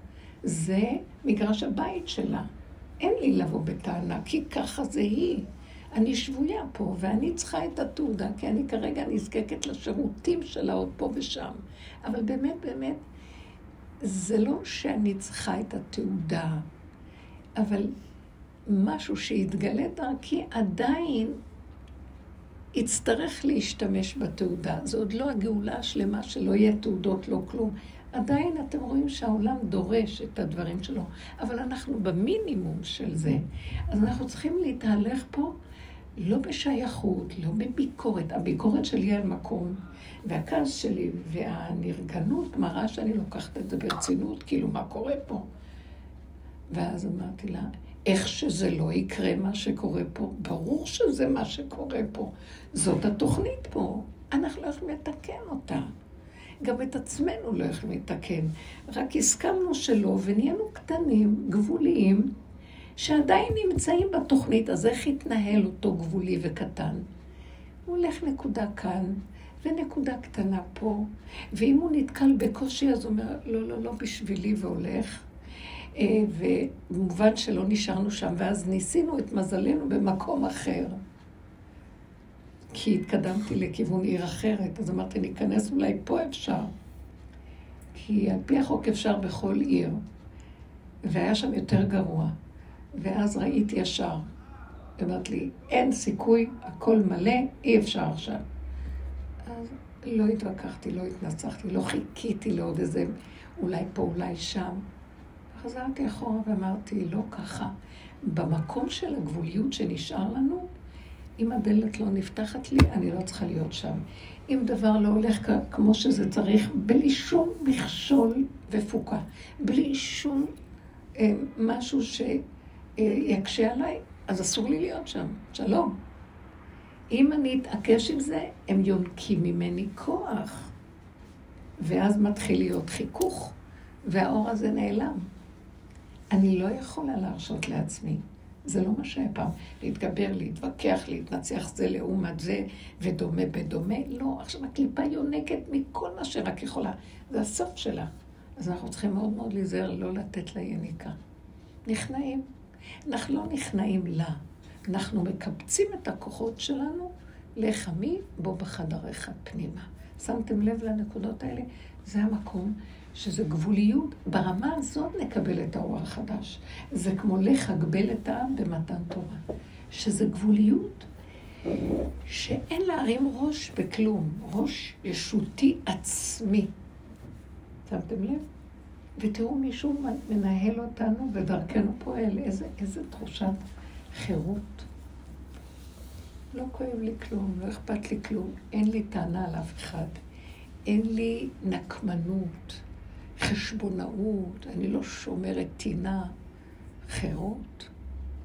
זה מגרש הבית שלה. אין לי לבוא בטענה, כי ככה זה היא. אני שבויה פה, ואני צריכה את התעודה, כי אני כרגע נזקקת לשירותים שלה עוד פה ושם. אבל באמת, באמת, זה לא שאני צריכה את התעודה, אבל משהו שיתגלה דרכי עדיין יצטרך להשתמש בתעודה. זו עוד לא הגאולה השלמה שלא יהיה תעודות, לא כלום. עדיין אתם רואים שהעולם דורש את הדברים שלו, אבל אנחנו במינימום של זה. אז אנחנו צריכים להתהלך פה לא בשייכות, לא בביקורת. הביקורת שלי על מקום, והכעס שלי והנרגנות מראה שאני לוקחת את זה ברצינות, כאילו, מה קורה פה? ואז אמרתי לה, איך שזה לא יקרה מה שקורה פה, ברור שזה מה שקורה פה. זאת התוכנית פה. אנחנו לא יכולים לתקן אותה. גם את עצמנו לא יכולים לתקן. רק הסכמנו שלא, ונהיינו קטנים, גבוליים, שעדיין נמצאים בתוכנית, אז איך יתנהל אותו גבולי וקטן? הוא הולך נקודה כאן, ונקודה קטנה פה, ואם הוא נתקל בקושי, אז הוא אומר, לא, לא, לא בשבילי, והולך. אה, ובמובן שלא נשארנו שם, ואז ניסינו את מזלנו במקום אחר. כי התקדמתי לכיוון עיר אחרת, אז אמרתי, ניכנס אולי פה אפשר. כי על פי החוק אפשר בכל עיר, והיה שם יותר גרוע. ואז ראיתי ישר, אמרת לי, אין סיכוי, הכל מלא, אי אפשר עכשיו. אז לא התווכחתי, לא התנצחתי, לא חיכיתי לעוד איזה, אולי פה, אולי שם. חזרתי אחורה ואמרתי, לא ככה. במקום של הגבוליות שנשאר לנו, אם הדלת לא נפתחת לי, אני לא צריכה להיות שם. אם דבר לא הולך כמו שזה צריך, בלי שום מכשול ופוקה, בלי שום אה, משהו שיקשה עליי, אז אסור לי להיות שם. שלום. אם אני אתעקש עם זה, הם יונקים ממני כוח. ואז מתחיל להיות חיכוך, והאור הזה נעלם. אני לא יכולה להרשות לעצמי. זה לא מה שהיה פעם. להתגבר, להתווכח, להתנצח זה לעומת זה, ודומה בדומה. לא, עכשיו הקליפה יונקת מכל מה שרק יכולה. זה הסוף שלה. אז אנחנו צריכים מאוד מאוד להיזהר לא לתת לה יניקה. נכנעים. אנחנו לא נכנעים לה. אנחנו מקבצים את הכוחות שלנו לחמי בו בחדריך פנימה. שמתם לב לנקודות האלה? זה המקום שזה גבוליות. ברמה הזאת נקבל את הרוח החדש. זה כמו לך הגבל את העם במתן תורה. שזה גבוליות שאין להרים ראש בכלום. ראש ישותי עצמי. שמתם לב? ותראו, מישהו מנהל אותנו ודרכנו פועל. איזה, איזה תחושת חירות. לא כואב לי כלום, לא אכפת לי כלום, אין לי טענה על אף אחד. אין לי נקמנות, חשבונאות, אני לא שומרת טינה, חירות.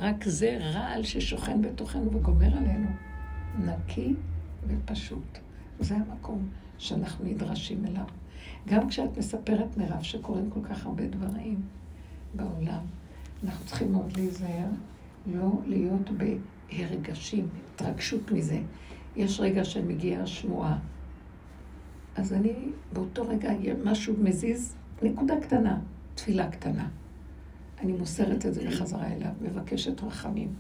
רק זה רעל ששוכן בתוכנו וגומר עלינו. נקי ופשוט. זה המקום שאנחנו נדרשים אליו. גם כשאת מספרת, מירב, שקורים כל כך הרבה דברים בעולם, אנחנו צריכים מאוד להיזהר, לא להיות בהרגשים, התרגשות מזה. יש רגע שמגיעה שמועה. אז אני, באותו רגע, משהו מזיז, נקודה קטנה, תפילה קטנה. אני מוסרת את זה בחזרה אליו, מבקשת רחמים.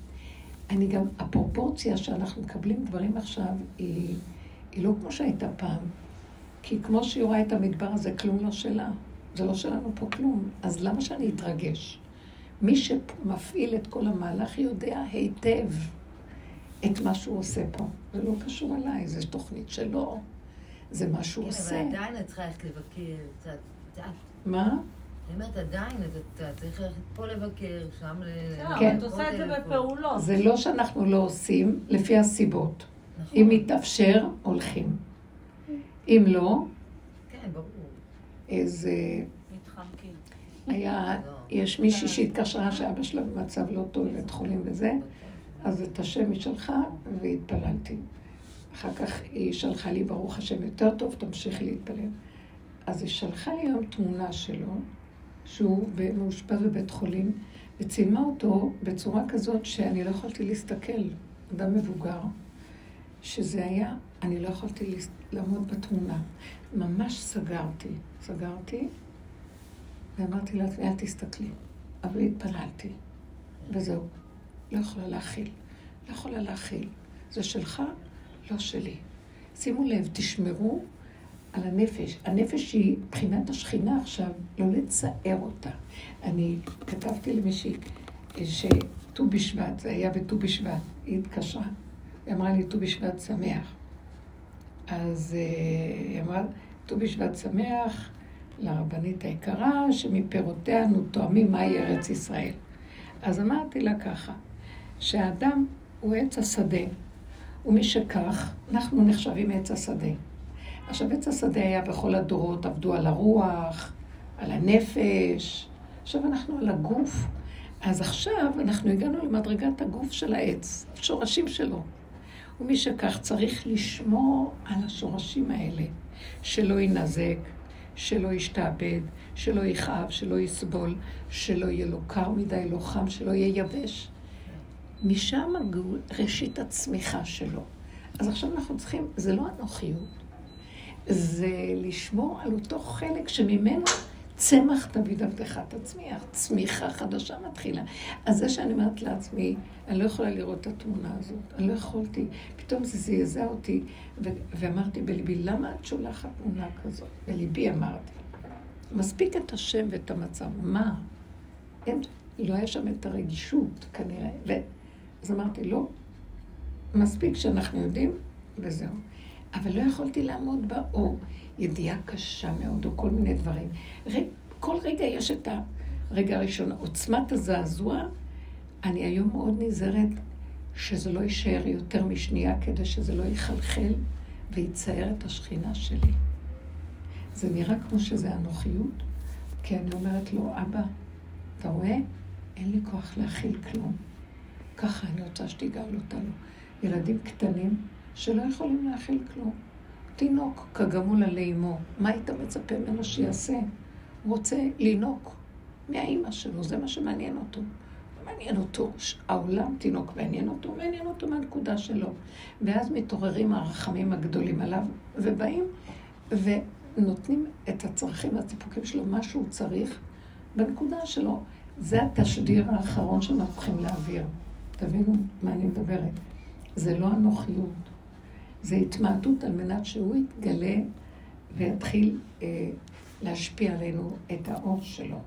אני גם, הפרופורציה שאנחנו מקבלים דברים עכשיו, היא, היא לא כמו שהייתה פעם. כי כמו שהיא רואה את המדבר הזה, כלום לא שלה. זה לא שלנו פה כלום. אז למה שאני אתרגש? מי שמפעיל את כל המהלך יודע היטב את מה שהוא עושה פה. זה לא קשור אליי, זו תוכנית שלו, זה מה שהוא כן, עושה. אבל עדיין את צריכה ללכת לבקר, קצת, קצת. מה? אני אומרת, עדיין, אתה- צריך ללכת פה לבקר, שם ל... כן. אבל את עושה את זה בפעולות. זה לא שאנחנו לא עושים לפי הסיבות. נכון. אם מתאפשר, הולכים. אם לא, כן, ברור. איזה... מתחמקים. היה, יש מישהי שהתקשרה שאבא שלה במצב לא טוב, בבית חולים וזה, אז את השם היא שלחה והתפללתי. אחר כך היא שלחה לי, ברוך השם, יותר טוב, תמשיכי להתפלל. אז היא שלחה לי היום תמונה שלו, שהוא מאושפז בבית חולים, וצילמה אותו בצורה כזאת שאני לא יכולתי להסתכל, אדם מבוגר, שזה היה, אני לא יכולתי לעמוד בתמונה. ממש סגרתי, סגרתי, ואמרתי לעצמי, אל תסתכלי. אבל התפללתי, וזהו. לא יכולה להכיל. לא יכולה להכיל. זה שלך, לא שלי. שימו לב, תשמרו על הנפש. הנפש היא מבחינת השכינה עכשיו, לא לצער אותה. אני כתבתי למישהי שט"ו בשבט, זה היה בט"ו בשבט, היא התקשרה, היא אמרה לי ט"ו בשבט שמח. אז אה, היא אמרה, ט"ו בשבט שמח לרבנית היקרה, שמפירותיה אנו תואמים מהי ארץ ישראל. אז אמרתי לה ככה, שהאדם הוא עץ השדה, ומשכך, אנחנו נחשבים עץ השדה. עכשיו, עץ השדה היה בכל הדורות, עבדו על הרוח, על הנפש, עכשיו אנחנו על הגוף. אז עכשיו אנחנו הגענו למדרגת הגוף של העץ, השורשים שלו. ומשכך צריך לשמור על השורשים האלה, שלא יינזק, שלא ישתעבד, שלא יכאב, שלא יסבול, שלא יהיה לו קר מדי, לא חם, שלא יהיה יבש. משם ראשית הצמיחה שלו. אז עכשיו אנחנו צריכים, זה לא אנוכיות, זה לשמור על אותו חלק שממנו צמח תביא עבדך תצמיח, צמיחה חדשה מתחילה. אז זה שאני אומרת לעצמי, אני לא יכולה לראות את התמונה הזאת, אני לא יכולתי, פתאום זה זעזע אותי, ו- ואמרתי בליבי, למה את שולחת תמונה כזאת? בליבי אמרתי, מספיק את השם ואת המצב, מה? אין, לא היה שם את הרגישות כנראה, ו... אז אמרתי, לא, מספיק שאנחנו יודעים, וזהו. אבל לא יכולתי לעמוד באור. ידיעה קשה מאוד, או כל מיני דברים. כל רגע יש את הרגע הראשון. עוצמת הזעזוע, אני היום מאוד נזהרת שזה לא יישאר יותר משנייה, כדי שזה לא יחלחל ויצייר את השכינה שלי. זה נראה כמו שזה אנוכיות, כי אני אומרת לו, אבא, אתה רואה? אין לי כוח להכיל כלום. ככה אני רוצה שתגאל אותנו. ילדים קטנים שלא יכולים להכיל כלום. תינוק כגמול על אימו, מה היית מצפה ממנו שיעשה? הוא רוצה לינוק מהאימא שלו, זה מה שמעניין אותו. לא מעניין אותו העולם, תינוק מעניין אותו, מעניין אותו מהנקודה שלו. ואז מתעוררים הרחמים הגדולים עליו, ובאים ונותנים את הצרכים והסיפוקים שלו, מה שהוא צריך, בנקודה שלו. זה התשדיר האחרון שאנחנו צריכים להעביר. תבינו מה אני מדברת. זה לא הנוחיות, זה התמעטות על מנת שהוא יתגלה ויתחיל אה, להשפיע עלינו את האור שלו.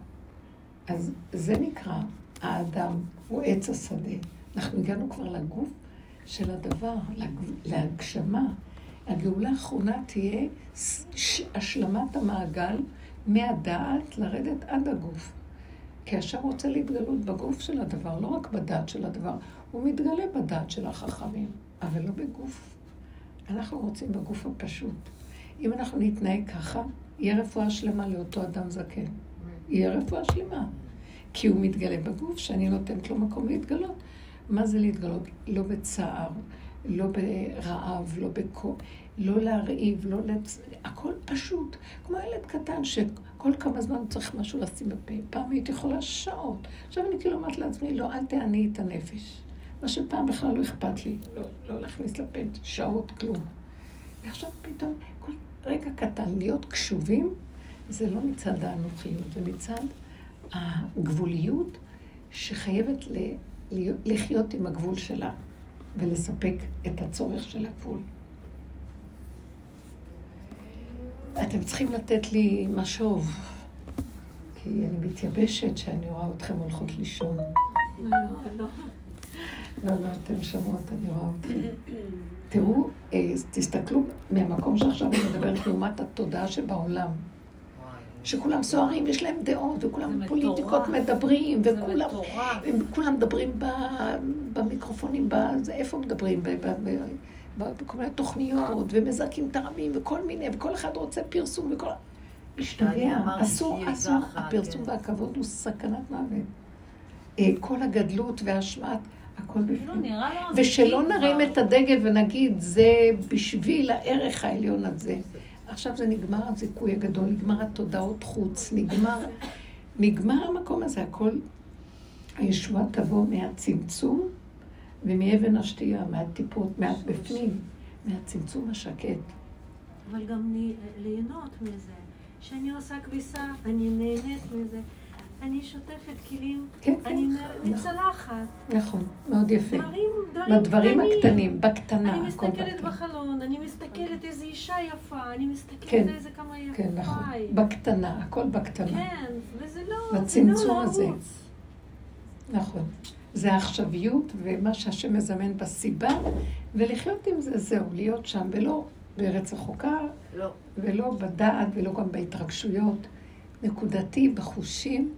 אז זה נקרא, האדם הוא עץ השדה. אנחנו הגענו כבר לגוף של הדבר, להגשמה. הגאולה האחרונה תהיה השלמת המעגל מהדעת לרדת עד הגוף. כי השם רוצה להתגלות בגוף של הדבר, לא רק בדעת של הדבר. הוא מתגלה בדעת של החכמים, אבל לא בגוף. אנחנו רוצים בגוף הפשוט. אם אנחנו נתנהג ככה, יהיה רפואה שלמה לאותו אדם זקן. יהיה רפואה שלמה. כי הוא מתגלה בגוף שאני נותנת לו מקום להתגלות. מה זה להתגלות? לא בצער, לא ברעב, לא בקור, לא להרעיב, לא לצ... הכל פשוט. כמו ילד קטן שכל כמה זמן צריך משהו לשים בפה. פעם הייתי יכולה שעות. עכשיו אני כאילו אומרת לעצמי, לא, אל תעני את הנפש. מה שפעם בכלל לא אכפת לי, לא, לא להכניס לפה שעות, כלום. ועכשיו פתאום, כל רגע קטן, להיות קשובים, זה לא מצד האנוכיות, זה מצד הגבוליות שחייבת לחיות עם הגבול שלה ולספק את הצורך של הגבול. אתם צריכים לתת לי משוב, כי אני מתייבשת שאני רואה אתכם הולכות לישון. לא, לא. אתם שמעות, אני רואה אתכם. תראו, אה, תסתכלו מהמקום שעכשיו אני מדברת לעומת התודעה שבעולם. שכולם סוערים, יש להם דעות, וכולם פוליטיקות מדברים, וכולם וכולם מדברים במיקרופונים, בזה, איפה מדברים? בכל מיני תוכניות, ומזעקים תרמים, וכל מיני, וכל אחד רוצה פרסום, וכל... משתגע, אסור, אסור, הפרסום כן. והכבוד הוא סכנת מוות. אה, כל הגדלות והשמעת... הכל בפנים. ושלא נרים את הדגל ונגיד, זה בשביל הערך העליון הזה. עכשיו זה נגמר הזיכוי הגדול, נגמר התודעות חוץ, נגמר, <coughs> נגמר המקום הזה, הכל, הישועה תבוא מהצמצום ומאבן השתייה, מהטיפות, מעט בפנים, מהצמצום השקט. אבל גם ליהנות מזה. כשאני עושה כביסה, אני נהנית מזה. אני שוטפת כלים, כן, כן. אני מצלחת. נכון, מאוד יפה. דברים, דברים בדברים קטנים. הקטנים, בקטנה. אני מסתכלת בחלון, אני מסתכלת איזה אישה יפה, אני מסתכלת כן, איזה כמה יפה. כן, נכון. בקטנה, הכל בקטנה. כן, וזה לא... בצמצום לא הזה. נכון. זה העכשוויות ומה שהשם מזמן בסיבה, ולחיות עם זה, זהו, להיות שם, ולא בארץ רחוקה, לא. ולא בדעת, ולא גם בהתרגשויות. נקודתי, בחושים,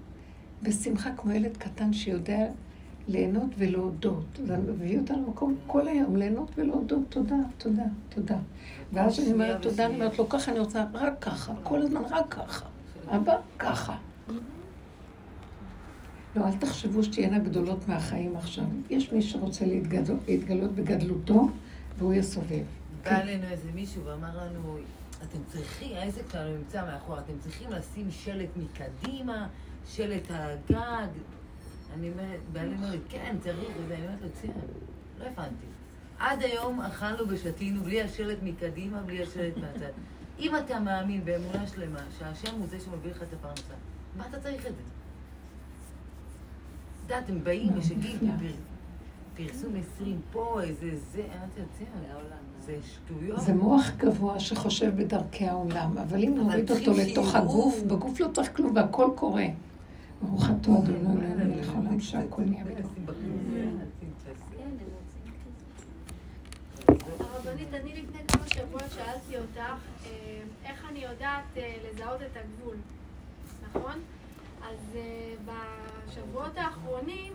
בשמחה כמו ילד קטן שיודע ליהנות ולהודות. זה מביא אותנו למקום כל היום, ליהנות ולהודות, תודה, תודה, תודה. ואז אני אומרת תודה, אני אומרת לו ככה, אני רוצה רק ככה, כל הזמן רק ככה. אבא, ככה. לא, אל תחשבו שתהיינה גדולות מהחיים עכשיו. יש מי שרוצה להתגלות, להתגלות בגדלותו, והוא יסובב. בא אלינו איזה מישהו ואמר לנו, אתם צריכים, העסק שלנו נמצא מאחור, אתם צריכים לשים שלט מקדימה, שלט הגג. אני אומרת, בעלי אומר כן, צריך, ואני אומרת לו, ציון, לא הבנתי. עד היום אכלנו ושתינו בלי השלט מקדימה, בלי השלט מהצד. אם אתה מאמין באמונה שלמה שהשם הוא זה שמביא לך את הפרנסה, מה אתה צריך את זה? את יודעת, הם באים ושגים, <laughs> פרסום 20 פה, איזה זה, אמרתי ציון, לעולם. זה שטויות. זה מוח גבוה שחושב בדרכי העולם, אבל אם נוריד אותו לתוך הגוף, בגוף לא צריך כלום והכל קורה. ברוך אתה אדוני אלוהינו לכל העולם שהכל נהיה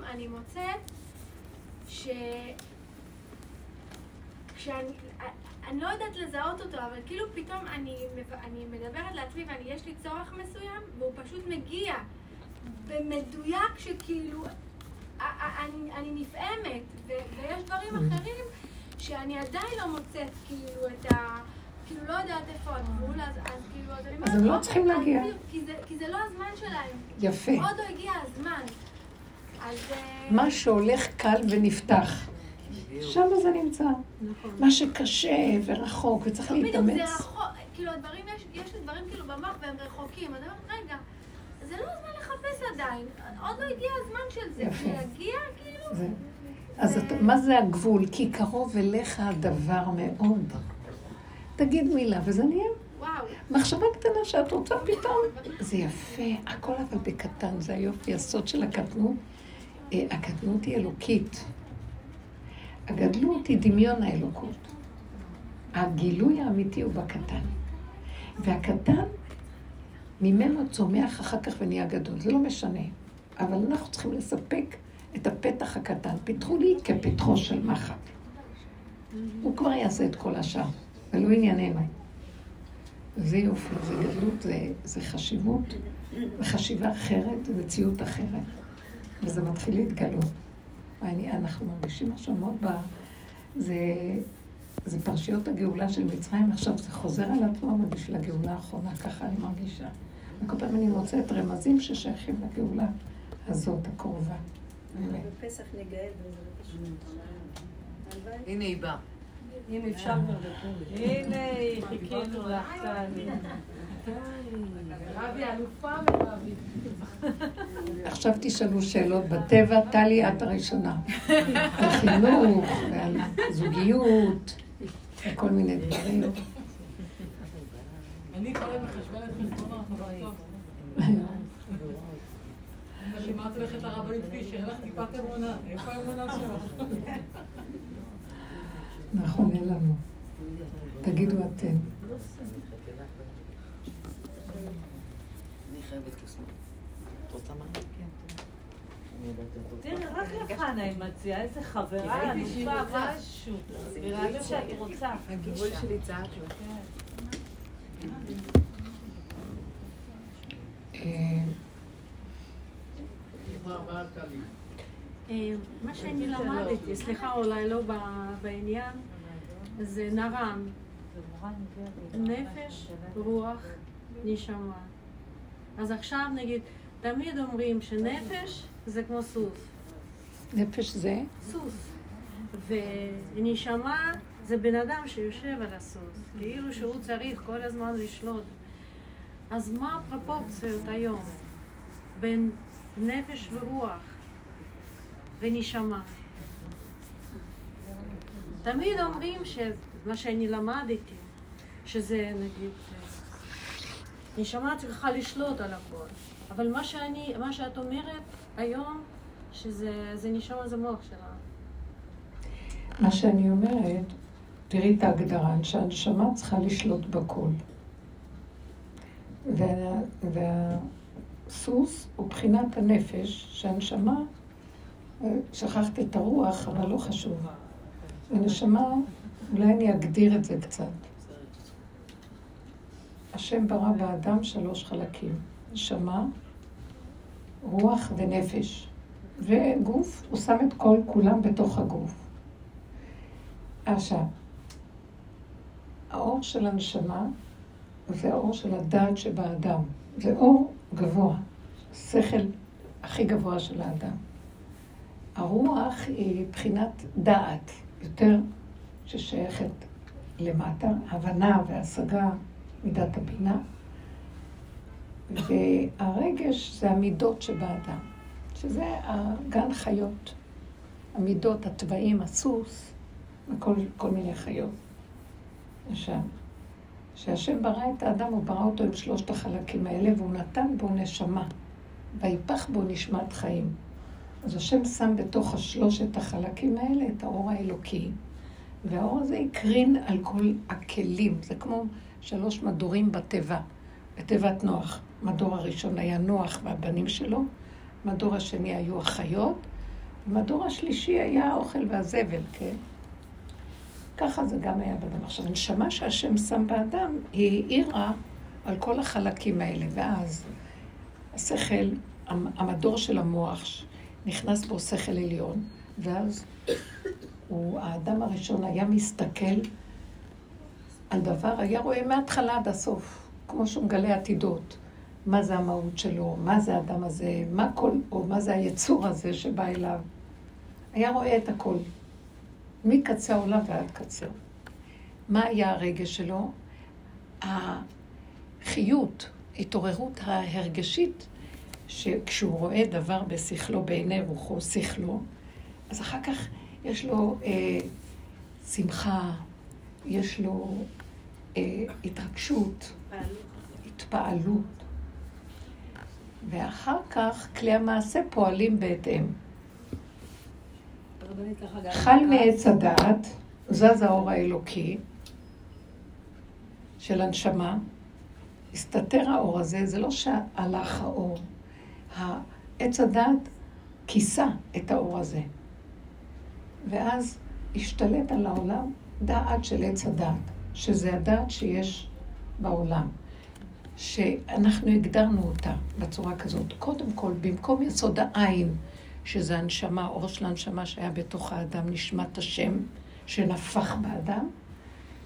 אני אני לא יודעת לזהות אותו, אבל כאילו פתאום אני, אני מדברת לעצמי ויש לי צורך מסוים, והוא פשוט מגיע במדויק שכאילו, אני, אני נפעמת, ו, ויש דברים אחרים שאני עדיין לא מוצאת כאילו את ה... כאילו לא יודעת איפה הגבול, אז, אז כאילו, אז אני אומרת... אז הם לא צריכים להגיע. כי זה, כי זה לא הזמן שלהם. יפה. עוד לא הגיע הזמן. אז... אה, מה שהולך קל ונפתח. שם זה נמצא. נכון. מה שקשה ורחוק וצריך בדיוק, זה להתאמץ. רחוק, כאילו הדברים, יש, יש לי דברים כאילו במוח והם רחוקים, אז אני אומרת, רגע, זה לא הזמן לחפש עדיין, עוד לא הגיע הזמן של זה, יפה. זה יגיע כאילו, אז מה זה הגבול? כי קרוב אליך הדבר מאוד. תגיד מילה וזה נהיה. מחשבה קטנה שאת רוצה פתאום. זה יפה, הכל אבל בקטן, זה היופי, הסוד של הקטנות. אה, הקטנות היא אלוקית. הגדלות היא דמיון האלוקות. הגילוי האמיתי הוא בקטן. והקטן, ממנו צומח אחר כך ונהיה גדול. זה לא משנה. אבל אנחנו צריכים לספק את הפתח הקטן. פיתחו לי כפתחו של מחט. הוא כבר יעשה את כל השאר, ולא ענייננו. זה יופי, זה גדלות, זה, זה חשיבות, זה חשיבה אחרת, זה מציאות אחרת. וזה מתחיל להתגלות. ואני, אנחנו מרגישים משהו מאוד ב... זה, זה פרשיות הגאולה של מצרים, עכשיו זה חוזר על עצמו, אבל בשביל הגאולה האחרונה, ככה אני מרגישה. וכל פעם אני מוצאת רמזים ששייכים לגאולה הזאת, הקרובה. בפסח נגאל בעזרת השם. הלוואי. הנה היא באה. אם אפשר. הנה, חיכינו לך, טלי. רבי אלופה מרבי. עכשיו תשאלו שאלות בטבע, טלי, את הראשונה. על חינוך ועל זוגיות, וכל מיני דברים. אני היום מחשבנת טוב. אמא לי, מה את הולכת לרבנית פישר? אין לך טיפת אמונה. איפה האמונה שלך? נכון, אין לנו. תגידו אתם. אני? כן. אני. תראי, רק לחנה היא מציעה איזה חברה, אלופה, משהו. נראה לי שאת רוצה. הגיבוי שלי צעק לו. אה, מה שאני למדתי, סליחה אולי לא בעניין, זה נרם, נפש, רוח, נשמה. אז עכשיו נגיד, תמיד אומרים שנפש זה כמו סוס. נפש זה? סוס. ונשמה זה בן אדם שיושב על הסוס, כאילו שהוא צריך כל הזמן לשלוט. אז מה הפרופורציות היום בין נפש ורוח ונשמה? תמיד אומרים שמה שאני למדתי, שזה נגיד, נשמה צריכה לשלוט על הכל. אבל מה שאני, מה שאת אומרת היום, שזה זה נשמה זה מוח שלה. מה שאני אומרת, תראי את ההגדרה, שהנשמה צריכה לשלוט בכל. וה, והסוס הוא בחינת הנפש, שהנשמה, אה, שכחת את הרוח, אבל לא חשוב. הנשמה, אולי אני אגדיר את זה קצת. השם ברא באדם שלוש חלקים, נשמה, רוח ונפש. וגוף, הוא שם את כל כולם בתוך הגוף. עכשיו, האור של הנשמה זה האור של הדעת שבאדם. זה אור גבוה, שכל הכי גבוה של האדם. הרוח היא בחינת דעת, יותר ששייכת למטה, הבנה והשגה, מידת הבינה. והרגש זה המידות שבאדם, שזה הגן חיות. המידות, התוואים, הסוס, וכל כל מיני חיות. עכשיו, כשהשם ברא את האדם, הוא ברא אותו עם שלושת החלקים האלה, והוא נתן בו נשמה. ויפח בו נשמת חיים. אז השם שם בתוך השלושת החלקים האלה את האור האלוקי. והאור הזה הקרין על כל הכלים. זה כמו שלוש מדורים בתיבה, בתיבת נוח. מדור הראשון היה נוח והבנים שלו, מדור השני היו החיות, ומדור השלישי היה האוכל והזבל, כן? ככה זה גם היה באדם. עכשיו, הנשמה שהשם שם באדם, היא האירה על כל החלקים האלה, ואז השכל, המדור של המוח, נכנס בו שכל עליון, ואז הוא, האדם הראשון היה מסתכל על דבר, היה רואה מההתחלה עד הסוף, כמו שהוא מגלה עתידות. מה זה המהות שלו, מה זה האדם הזה, מה כל, או מה זה היצור הזה שבא אליו. היה רואה את הכל, מקצה העולם ועד קצה. מה היה הרגש שלו? החיות, התעוררות ההרגשית, שכשהוא רואה דבר בשכלו, בעיני רוחו, שכלו, אז אחר כך יש לו אה, שמחה, יש לו אה, התרגשות, התפעלות. ואחר כך כלי המעשה פועלים בהתאם. חל מעץ הדעת, זז האור האלוקי של הנשמה, הסתתר האור הזה, זה לא שהלך האור. עץ הדעת כיסה את האור הזה. ואז השתלט על העולם דעת של עץ הדעת, שזה הדעת שיש בעולם. שאנחנו הגדרנו אותה בצורה כזאת. קודם כל, במקום יסוד העין, שזה הנשמה, אור של הנשמה שהיה בתוך האדם, נשמת השם, שנפח באדם,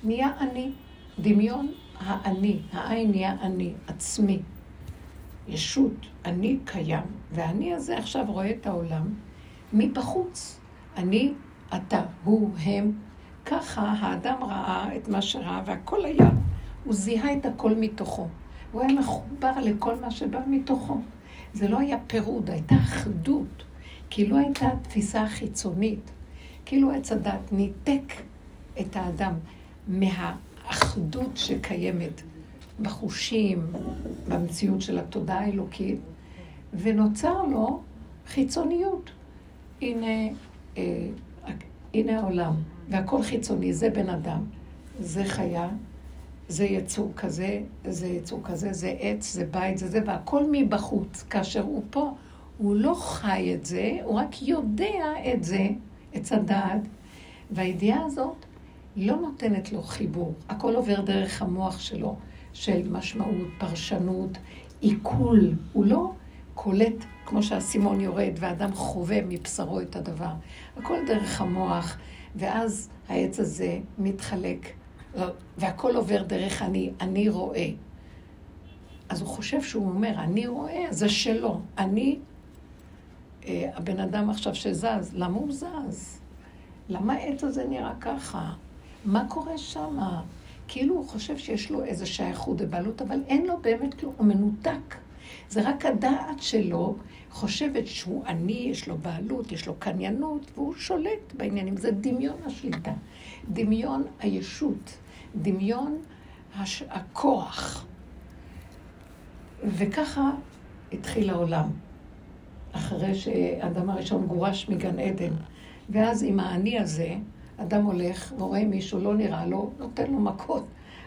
נהיה אני. דמיון האני, העין נהיה אני, עצמי. ישות, אני קיים. והאני הזה עכשיו רואה את העולם מבחוץ. אני, אתה, הוא, הם. ככה האדם ראה את מה שראה, והכל היה. הוא זיהה את הכל מתוכו. הוא היה מחובר לכל מה שבא מתוכו. זה לא היה פירוד, הייתה אחדות. כאילו הייתה תפיסה חיצונית. כאילו עץ הדת ניתק את האדם מהאחדות שקיימת בחושים, במציאות של התודעה האלוקית, ונוצר לו חיצוניות. הנה, אה, הנה העולם, והכל חיצוני, זה בן אדם, זה חיה, זה יצור כזה, זה יצור כזה, זה עץ, זה בית, זה זה, והכל מבחוץ. כאשר הוא פה, הוא לא חי את זה, הוא רק יודע את זה, עץ הדעת, והידיעה הזאת לא נותנת לו חיבור. הכל עובר דרך המוח שלו, של משמעות, פרשנות, עיכול. הוא לא קולט כמו שהאסימון יורד, ואדם חווה מבשרו את הדבר. הכל דרך המוח, ואז העץ הזה מתחלק והכל עובר דרך אני, אני רואה. אז הוא חושב שהוא אומר, אני רואה, זה שלו. אני, הבן אדם עכשיו שזז, למה הוא זז? למה העץ הזה נראה ככה? מה קורה שם? כאילו הוא חושב שיש לו איזה שייכות ובעלות, אבל אין לו באמת כלום, הוא מנותק. זה רק הדעת שלו חושבת שהוא אני, יש לו בעלות, יש לו קניינות, והוא שולט בעניינים. זה דמיון השליטה, דמיון הישות, דמיון הש... הכוח. וככה התחיל העולם, אחרי שאדם הראשון גורש מגן עדן. ואז עם האני הזה, אדם הולך ורואה מישהו, לא נראה לו, נותן לו מכות.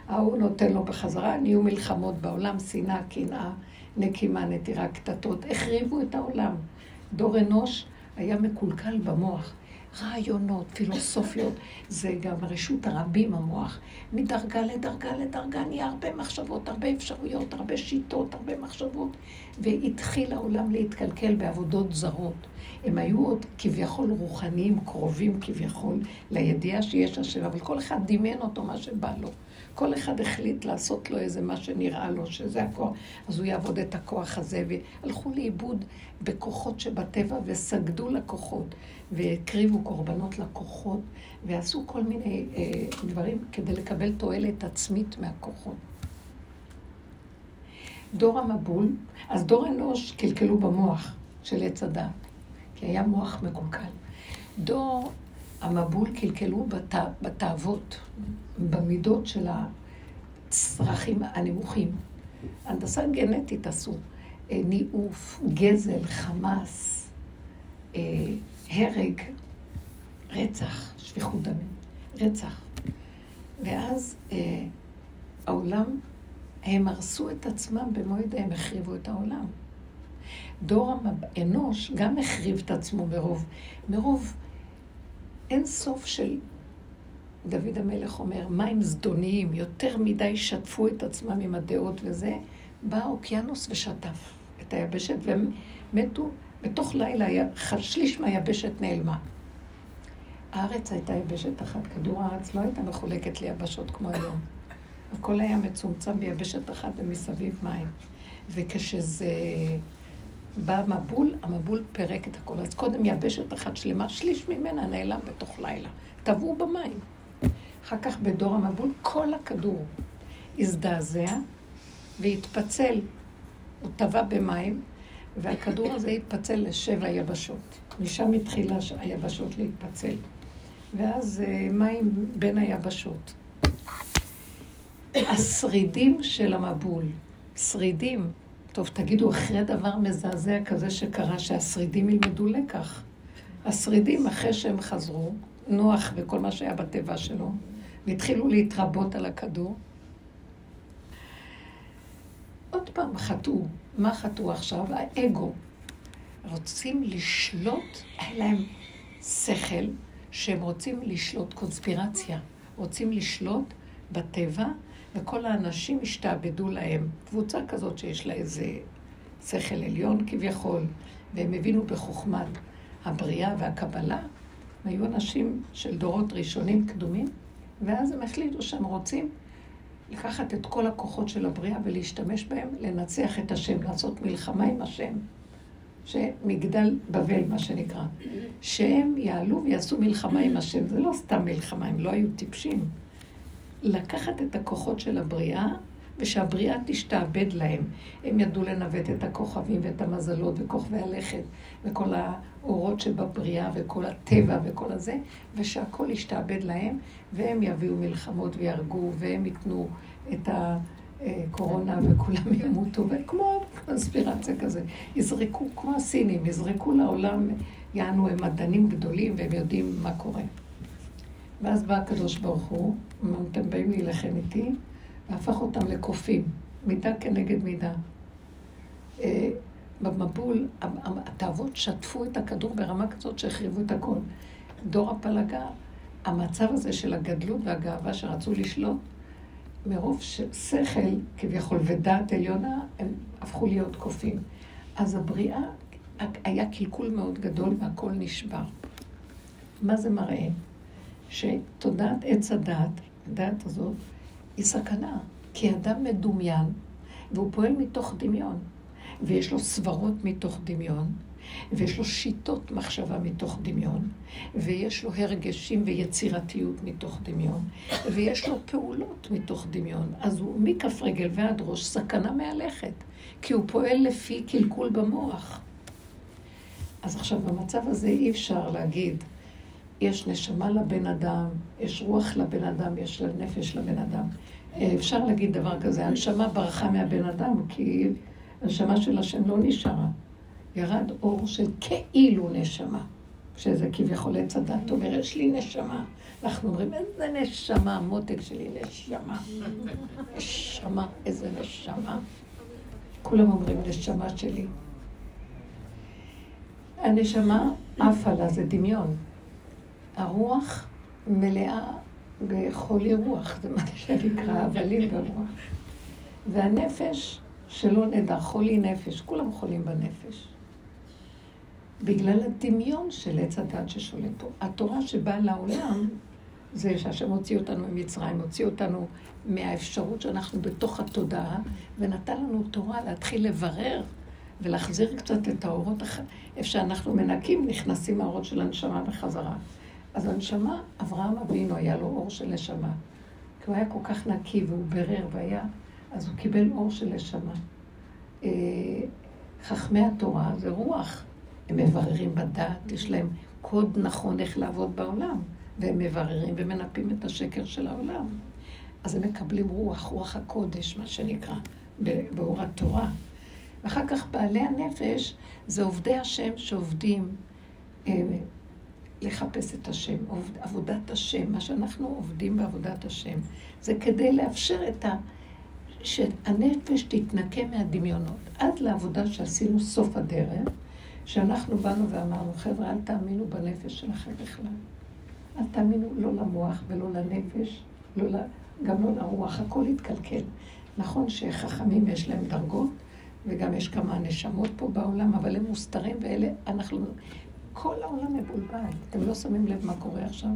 ההוא נותן לו בחזרה, נהיו מלחמות בעולם, שנאה, קנאה. נקימה, נטירה, קטטות, החריבו את העולם. דור אנוש היה מקולקל במוח. רעיונות, פילוסופיות, זה גם רשות הרבים המוח. מדרגה לדרגה לדרגה נהיה הרבה מחשבות, הרבה אפשרויות, הרבה שיטות, הרבה מחשבות, והתחיל העולם להתקלקל בעבודות זרות. הם היו עוד כביכול רוחניים, קרובים כביכול לידיעה שיש השם, אבל כל אחד דמיין אותו מה שבא לו. כל אחד החליט לעשות לו איזה מה שנראה לו, שזה הכוח, אז הוא יעבוד את הכוח הזה, והלכו לאיבוד בכוחות שבטבע וסגדו לכוחות, והקריבו קורבנות לכוחות, ועשו כל מיני אה, דברים כדי לקבל תועלת עצמית מהכוחות. דור המבול, אז דור אנוש קלקלו במוח של עץ הדת, כי היה מוח מקולקל. דור המבול קלקלו בת, בתאוות, במידות של הצרכים הנמוכים. הנדסה גנטית עשו, אה, ניאוף, גזל, חמאס, אה, הרג, רצח, שפיכות דמים, רצח. ואז אה, העולם, הם הרסו את עצמם במו ידיהם, החריבו את העולם. דור האנוש גם החריב את עצמו מרוב, מרוב אין סוף של, דוד המלך אומר, מים זדוניים, יותר מדי שטפו את עצמם עם הדעות וזה, בא האוקיינוס ושטף את היבשת, והם מתו בתוך לילה, שליש מהיבשת נעלמה. הארץ הייתה יבשת אחת, כדור הארץ לא הייתה מחולקת ליבשות כמו היום. הכל היה מצומצם ביבשת אחת ומסביב מים. וכשזה בא מבול, המבול פירק את הכל. אז קודם יבשת אחת שלמה, שליש ממנה נעלם בתוך לילה. טבעו במים. אחר כך בדור המבול, כל הכדור הזדעזע והתפצל. הוא טבע במים, והכדור הזה התפצל לשבע יבשות. משם התחילה היבשות להתפצל. ואז אה, מים בין היבשות. השרידים של המבול, שרידים, טוב, תגידו, אחרי דבר מזעזע כזה שקרה, שהשרידים ילמדו לקח. השרידים, אחרי שהם חזרו, נוח וכל מה שהיה בטבע שלו, והתחילו להתרבות על הכדור, עוד פעם חטאו. מה חטאו עכשיו? האגו. רוצים לשלוט, היה להם שכל שהם רוצים לשלוט, קונספירציה. רוצים לשלוט בטבע, וכל האנשים השתעבדו להם. קבוצה כזאת שיש לה איזה שכל עליון כביכול, והם הבינו בחוכמת הבריאה והקבלה, היו אנשים של דורות ראשונים קדומים, ואז הם החליטו שהם רוצים לקחת את כל הכוחות של הבריאה ולהשתמש בהם, לנצח את השם, לעשות מלחמה עם השם. שמגדל בבל, מה שנקרא. שהם יעלו ויעשו מלחמה עם השם. זה לא סתם מלחמה, הם לא היו טיפשים. לקחת את הכוחות של הבריאה, ושהבריאה תשתעבד להם. הם ידעו לנווט את הכוכבים ואת המזלות וכוכבי הלכת, וכל האורות שבבריאה וכל הטבע וכל הזה, ושהכול ישתעבד להם, והם יביאו מלחמות ויהרגו, והם ייתנו את הקורונה וכולם ימותו, וכמו קונספירציה כזה. יזרקו, כמו הסינים, יזרקו לעולם, יענו, הם מדענים גדולים והם יודעים מה קורה. ואז בא הקדוש ברוך הוא, אמר, אתם באים להילחם איתי, והפך אותם לקופים, מידה כנגד מידה. אה, במבול, התאוות שטפו את הכדור ברמה כזאת שהחריבו את הכל. דור הפלגה, המצב הזה של הגדלות והגאווה שרצו לשלוט, מרוב שכל, כביכול, ודעת עליונה, הם הפכו להיות קופים. אז הבריאה, היה קלקול מאוד גדול והכל נשבר. מה זה מראה? שתודעת עץ הדעת, הדעת הזאת, היא סכנה. כי אדם מדומיין, והוא פועל מתוך דמיון, ויש לו סברות מתוך דמיון, ויש לו שיטות מחשבה מתוך דמיון, ויש לו הרגשים ויצירתיות מתוך דמיון, ויש לו פעולות מתוך דמיון. אז הוא מכף רגל ועד ראש סכנה מהלכת, כי הוא פועל לפי קלקול במוח. אז עכשיו, במצב הזה אי אפשר להגיד, יש נשמה לבן אדם, יש רוח לבן אדם, יש נפש לבן אדם. אפשר להגיד דבר כזה, הנשמה ברחה מהבן אדם, כי הנשמה של השם לא נשארה. ירד אור של כאילו נשמה, שזה כביכול עץ הדת, אומר, יש לי נשמה. אנחנו אומרים, איזה נשמה, המותק שלי, נשמה. נשמה, איזה נשמה. כולם אומרים, נשמה שלי. הנשמה עפה לה, זה דמיון. הרוח מלאה בחולי רוח, זה מה שנקרא, הבלים ברוח. והנפש, שלא נדע, חולי נפש, כולם חולים בנפש. בגלל הדמיון של עץ הדת ששולט פה. התורה שבאה לעולם, זה שהשם הוציא אותנו ממצרים, הוציא אותנו מהאפשרות שאנחנו בתוך התודעה, ונתן לנו תורה להתחיל לברר ולהחזיר קצת את האורות, איפה שאנחנו מנקים, נכנסים האורות של הנשמה בחזרה. אז הנשמה, אברהם אבינו היה לו אור של נשמה. כי הוא היה כל כך נקי והוא ברר והיה, אז הוא קיבל אור של נשמה. אה, חכמי התורה זה רוח. הם מבררים בדת, יש להם קוד נכון איך לעבוד בעולם, והם מבררים ומנפים את השקר של העולם. אז הם מקבלים רוח, רוח הקודש, מה שנקרא, באור התורה. ואחר כך בעלי הנפש זה עובדי השם שעובדים אה, לחפש את השם, עבודת השם, מה שאנחנו עובדים בעבודת השם, זה כדי לאפשר את ה... שהנפש תתנקה מהדמיונות. עד לעבודה שעשינו סוף הדרך, שאנחנו באנו ואמרנו, חבר'ה, אל תאמינו בנפש שלכם בכלל. אל תאמינו לא למוח ולא לנפש, לא. גם לא לרוח, הכל יתקלקל. נכון שחכמים יש להם דרגות, וגם יש כמה נשמות פה בעולם, אבל הם מוסתרים ואלה, אנחנו... כל העולם מבולבל. אתם לא שמים לב מה קורה עכשיו?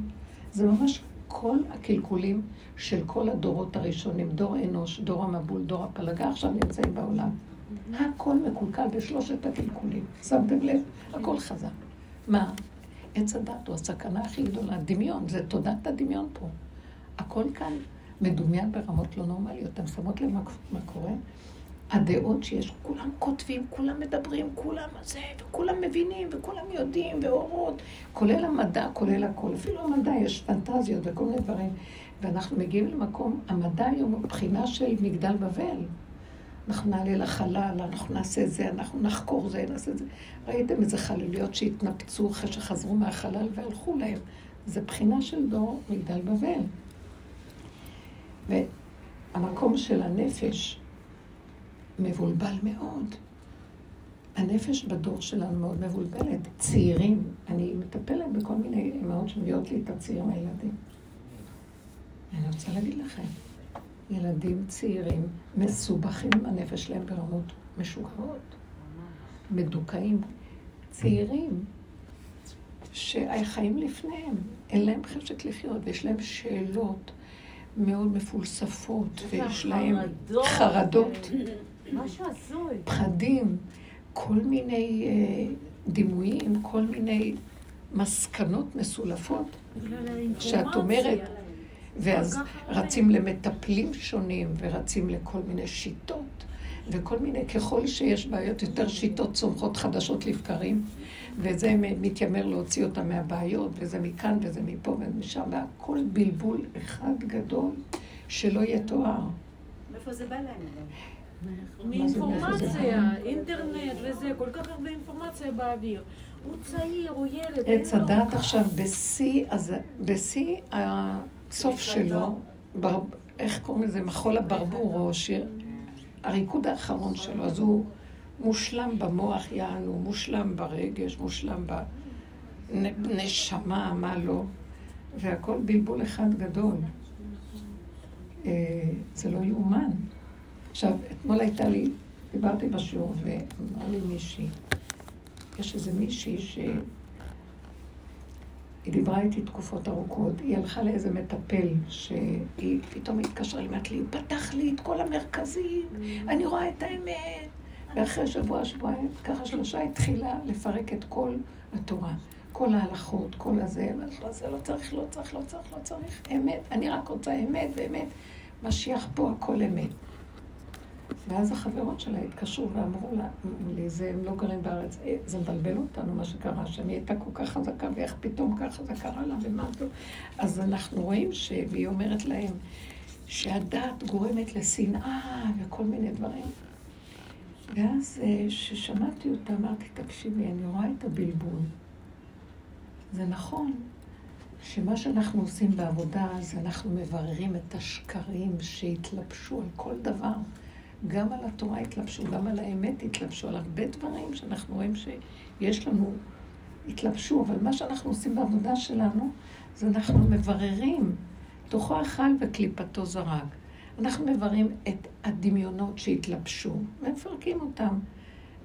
זה ממש כל הקלקולים של כל הדורות הראשונים, דור אנוש, דור המבול, דור הפלגה, עכשיו נמצאים בעולם. הכל מקולקל בשלושת הקלקולים. שמתם לב? הכל חזק. מה? עץ הדת הוא הסכנה הכי גדולה. דמיון, זה תודעת הדמיון פה. הכל כאן מדומיין ברמות לא נורמליות. אתם שמות לב מה, קורה? הדעות שיש, כולם כותבים, כולם מדברים, כולם זה, וכולם מבינים, וכולם יודעים, ואורות, כולל המדע, כולל הכל. אפילו המדע, יש פנטזיות וכל מיני דברים. ואנחנו מגיעים למקום, המדע היום הוא בחינה של מגדל בבל. אנחנו נעלה לחלל, אנחנו נעשה זה, אנחנו נחקור זה, נעשה זה. ראיתם איזה חלליות שהתנפצו אחרי שחזרו מהחלל והלכו להם. זה בחינה של דור מגדל בבל. והמקום של הנפש מבולבל מאוד. הנפש בדור שלנו מאוד מבולבלת. צעירים, אני מטפלת בכל מיני אמהות שמביאות לי את הצעירים הילדים. אני רוצה להגיד לכם, ילדים צעירים מסובכים עם הנפש שלהם ברמות משוגעות, מדוכאים, צעירים, שהחיים לפניהם, אין להם חשק לחיות, ויש להם שאלות מאוד מפולספות, ויש להם חרדות, משהו הזוי. פחדים, כל מיני אה, דימויים, כל מיני מסקנות מסולפות, שאת אומרת, ואז רצים למטפלים שונים, ורצים לכל מיני שיטות, וכל מיני, ככל שיש בעיות, יותר שיטות צומחות חדשות לבקרים, וזה מתיימר להוציא אותם מהבעיות, וזה מכאן וזה מפה ומשם, והכל בלבול אחד גדול שלא יתואר. מאיפה זה בא להם? מאינפורמציה, אינטרנט וזה, כל כך הרבה אינפורמציה באוויר. הוא צעיר, הוא ילד. עץ אין לו- הדת עכשיו בשיא, אז בשיא הסוף שלו, בר, איך קוראים לזה? מחול הברבור, או שיר, הריקוד האחרון שלו, אז הוא מושלם במוח, יענו, מושלם ברגש, מושלם בנשמה, מה לא, והכל בלבול אחד גדול. אה, זה לא יאומן. עכשיו, אתמול הייתה לי, דיברתי בשיעור, ואמרה לי מישהי, יש איזה מישהי ש... היא דיברה איתי תקופות ארוכות, היא הלכה לאיזה מטפל, שהיא פתאום התקשרה לי, אמרת לי, הוא פתח לי את כל המרכזים, אני רואה את האמת. ואחרי שבוע, שבועיים, ככה שלושה, התחילה לפרק את כל התורה, כל ההלכות, כל הזה. לו, זה לא צריך, לא צריך, לא צריך, לא צריך, אמת, אני רק רוצה אמת ואמת. משיח פה, הכל אמת. ואז החברות שלה התקשרו ואמרו לה, לי, זה, הם לא גרים בארץ, אה, זה מבלבל אותנו מה שקרה, שאני הייתה כל כך חזקה, ואיך פתאום ככה זה קרה לה, ומה זה? אז אנחנו רואים ש... והיא אומרת להם, שהדת גורמת לשנאה וכל מיני דברים. ואז כששמעתי אותה, אמרתי, תקשיבי, אני רואה את הבלבול. זה נכון שמה שאנחנו עושים בעבודה, זה אנחנו מבררים את השקרים שהתלבשו על כל דבר. גם על התורה התלבשו, גם על האמת התלבשו, על הרבה דברים שאנחנו רואים שיש לנו, התלבשו, אבל מה שאנחנו עושים בעבודה שלנו, זה אנחנו מבררים, תוכו אכל וקליפתו זרק. אנחנו מבררים את הדמיונות שהתלבשו, ומפרקים אותם.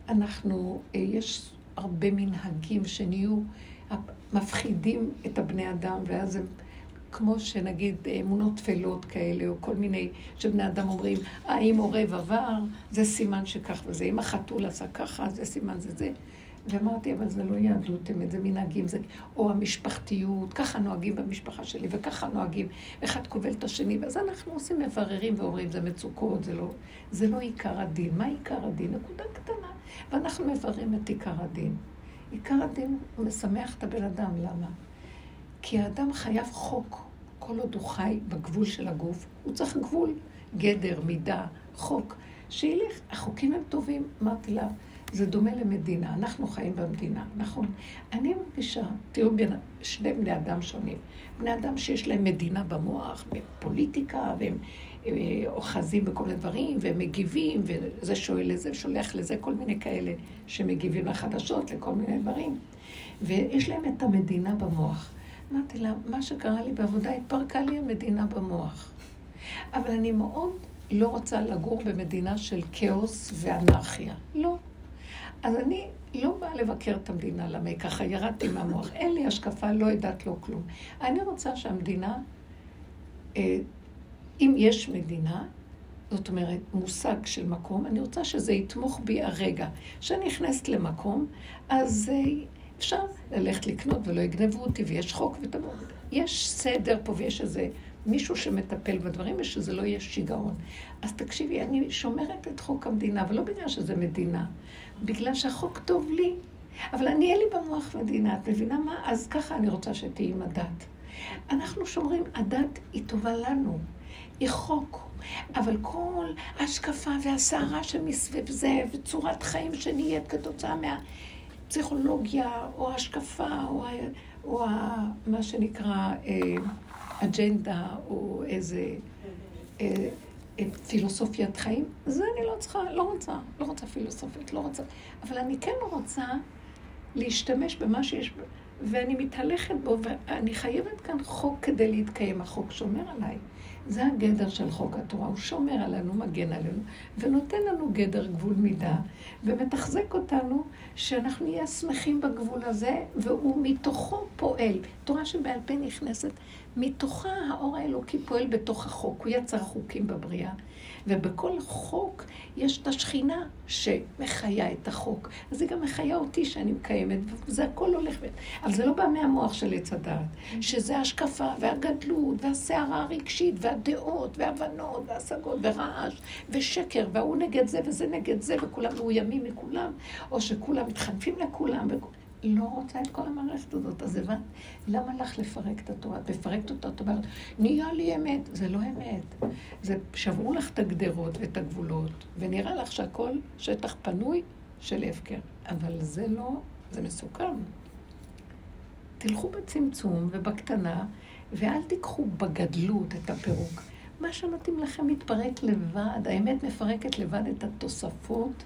אנחנו, אה, יש הרבה מנהגים שנהיו מפחידים את הבני אדם, ואז הם... כמו שנגיד אמונות טפלות כאלה, או כל מיני, שבני אדם אומרים, אה, אם עורב עבר, זה סימן שכך וזה, אם החתול עשה ככה, זה סימן זה זה. ואמרתי, אבל זה לא יהדות אמת, זה מנהגים, זה... או המשפחתיות, ככה נוהגים במשפחה שלי, וככה נוהגים, אחד קובל את השני, ואז אנחנו עושים מבררים ואומרים, זה מצוקות, זה לא, זה לא עיקר הדין. מה עיקר הדין? נקודה קטנה. ואנחנו מבררים את עיקר הדין. עיקר הדין משמח את הבן אדם, למה? כי האדם חייב חוק. כל עוד הוא חי בגבול של הגוף, הוא צריך גבול, גדר, מידה, חוק. שילך, החוקים הם טובים. אמרתי לה, זה דומה למדינה, אנחנו חיים במדינה, נכון? אני מרגישה, תראו, בין שני בני אדם שונים. בני אדם שיש להם מדינה במוח, בפוליטיקה, והם אה, אוחזים בכל מיני דברים, והם מגיבים, וזה שואל לזה, שולח לזה, כל מיני כאלה שמגיבים לחדשות, לכל מיני דברים. ויש להם את המדינה במוח. אמרתי לה, מה שקרה לי בעבודה, התפרקה לי המדינה במוח. אבל אני מאוד לא רוצה לגור במדינה של כאוס ואנרכיה. לא. אז אני לא באה לבקר את המדינה, למה היא ככה ירדתי מהמוח. אין לי השקפה, לא יודעת לא כלום. אני רוצה שהמדינה, אה, אם יש מדינה, זאת אומרת, מושג של מקום, אני רוצה שזה יתמוך בי הרגע. כשאני נכנסת למקום, אז אה, אפשר ללכת לקנות ולא יגנבו אותי, ויש חוק ותמור. יש סדר פה ויש איזה מישהו שמטפל בדברים ושזה לא יהיה שיגעון. אז תקשיבי, אני שומרת את חוק המדינה, ולא בגלל שזה מדינה, בגלל שהחוק טוב לי. אבל אני אין לי במוח מדינה, את מבינה מה? אז ככה אני רוצה שתהיי עם הדת. אנחנו שומרים, הדת היא טובה לנו, היא חוק. אבל כל ההשקפה והסערה שמסביב זה, וצורת חיים שנהיית כתוצאה מהפסיכולוגיה, או השקפה, או, או מה שנקרא אה, אג'נדה, או איזה אה, אה, פילוסופיית חיים, זה אני לא צריכה, לא רוצה, לא רוצה פילוסופית, לא רוצה. אבל אני כן רוצה להשתמש במה שיש, ואני מתהלכת בו, ואני חייבת כאן חוק כדי להתקיים. החוק שומר עליי. זה הגדר של חוק התורה, הוא שומר עלינו, מגן עלינו, ונותן לנו גדר גבול מידה, ומתחזק אותנו שאנחנו נהיה שמחים בגבול הזה, והוא מתוכו פועל. תורה שבעל פה נכנסת, מתוכה האור האלוקי פועל בתוך החוק, הוא יצר חוקים בבריאה. ובכל חוק יש את השכינה שמחיה את החוק. אז היא גם מחיה אותי שאני מקיימת, וזה הכל הולך. אבל זה לא בא מהמוח של עץ הדעת, שזה השקפה והגדלות והסערה הרגשית והדעות והבנות והשגות ורעש ושקר, וההוא נגד זה וזה נגד זה, וכולם מאוימים מכולם, או שכולם מתחנפים לכולם. וכ... לא רוצה את כל המערכת הזאת. אז הבנת, למה לך לפרק את התורה? את מפרקת אותה, את אומרת, נהיה לי אמת. זה לא אמת. זה, שברו לך את הגדרות ואת הגבולות, ונראה לך שהכל שטח פנוי של הפקר. אבל זה לא, זה מסוכן. תלכו בצמצום ובקטנה, ואל תיקחו בגדלות את הפירוק. מה שמתאים לכם מתפרק לבד, האמת מפרקת לבד את התוספות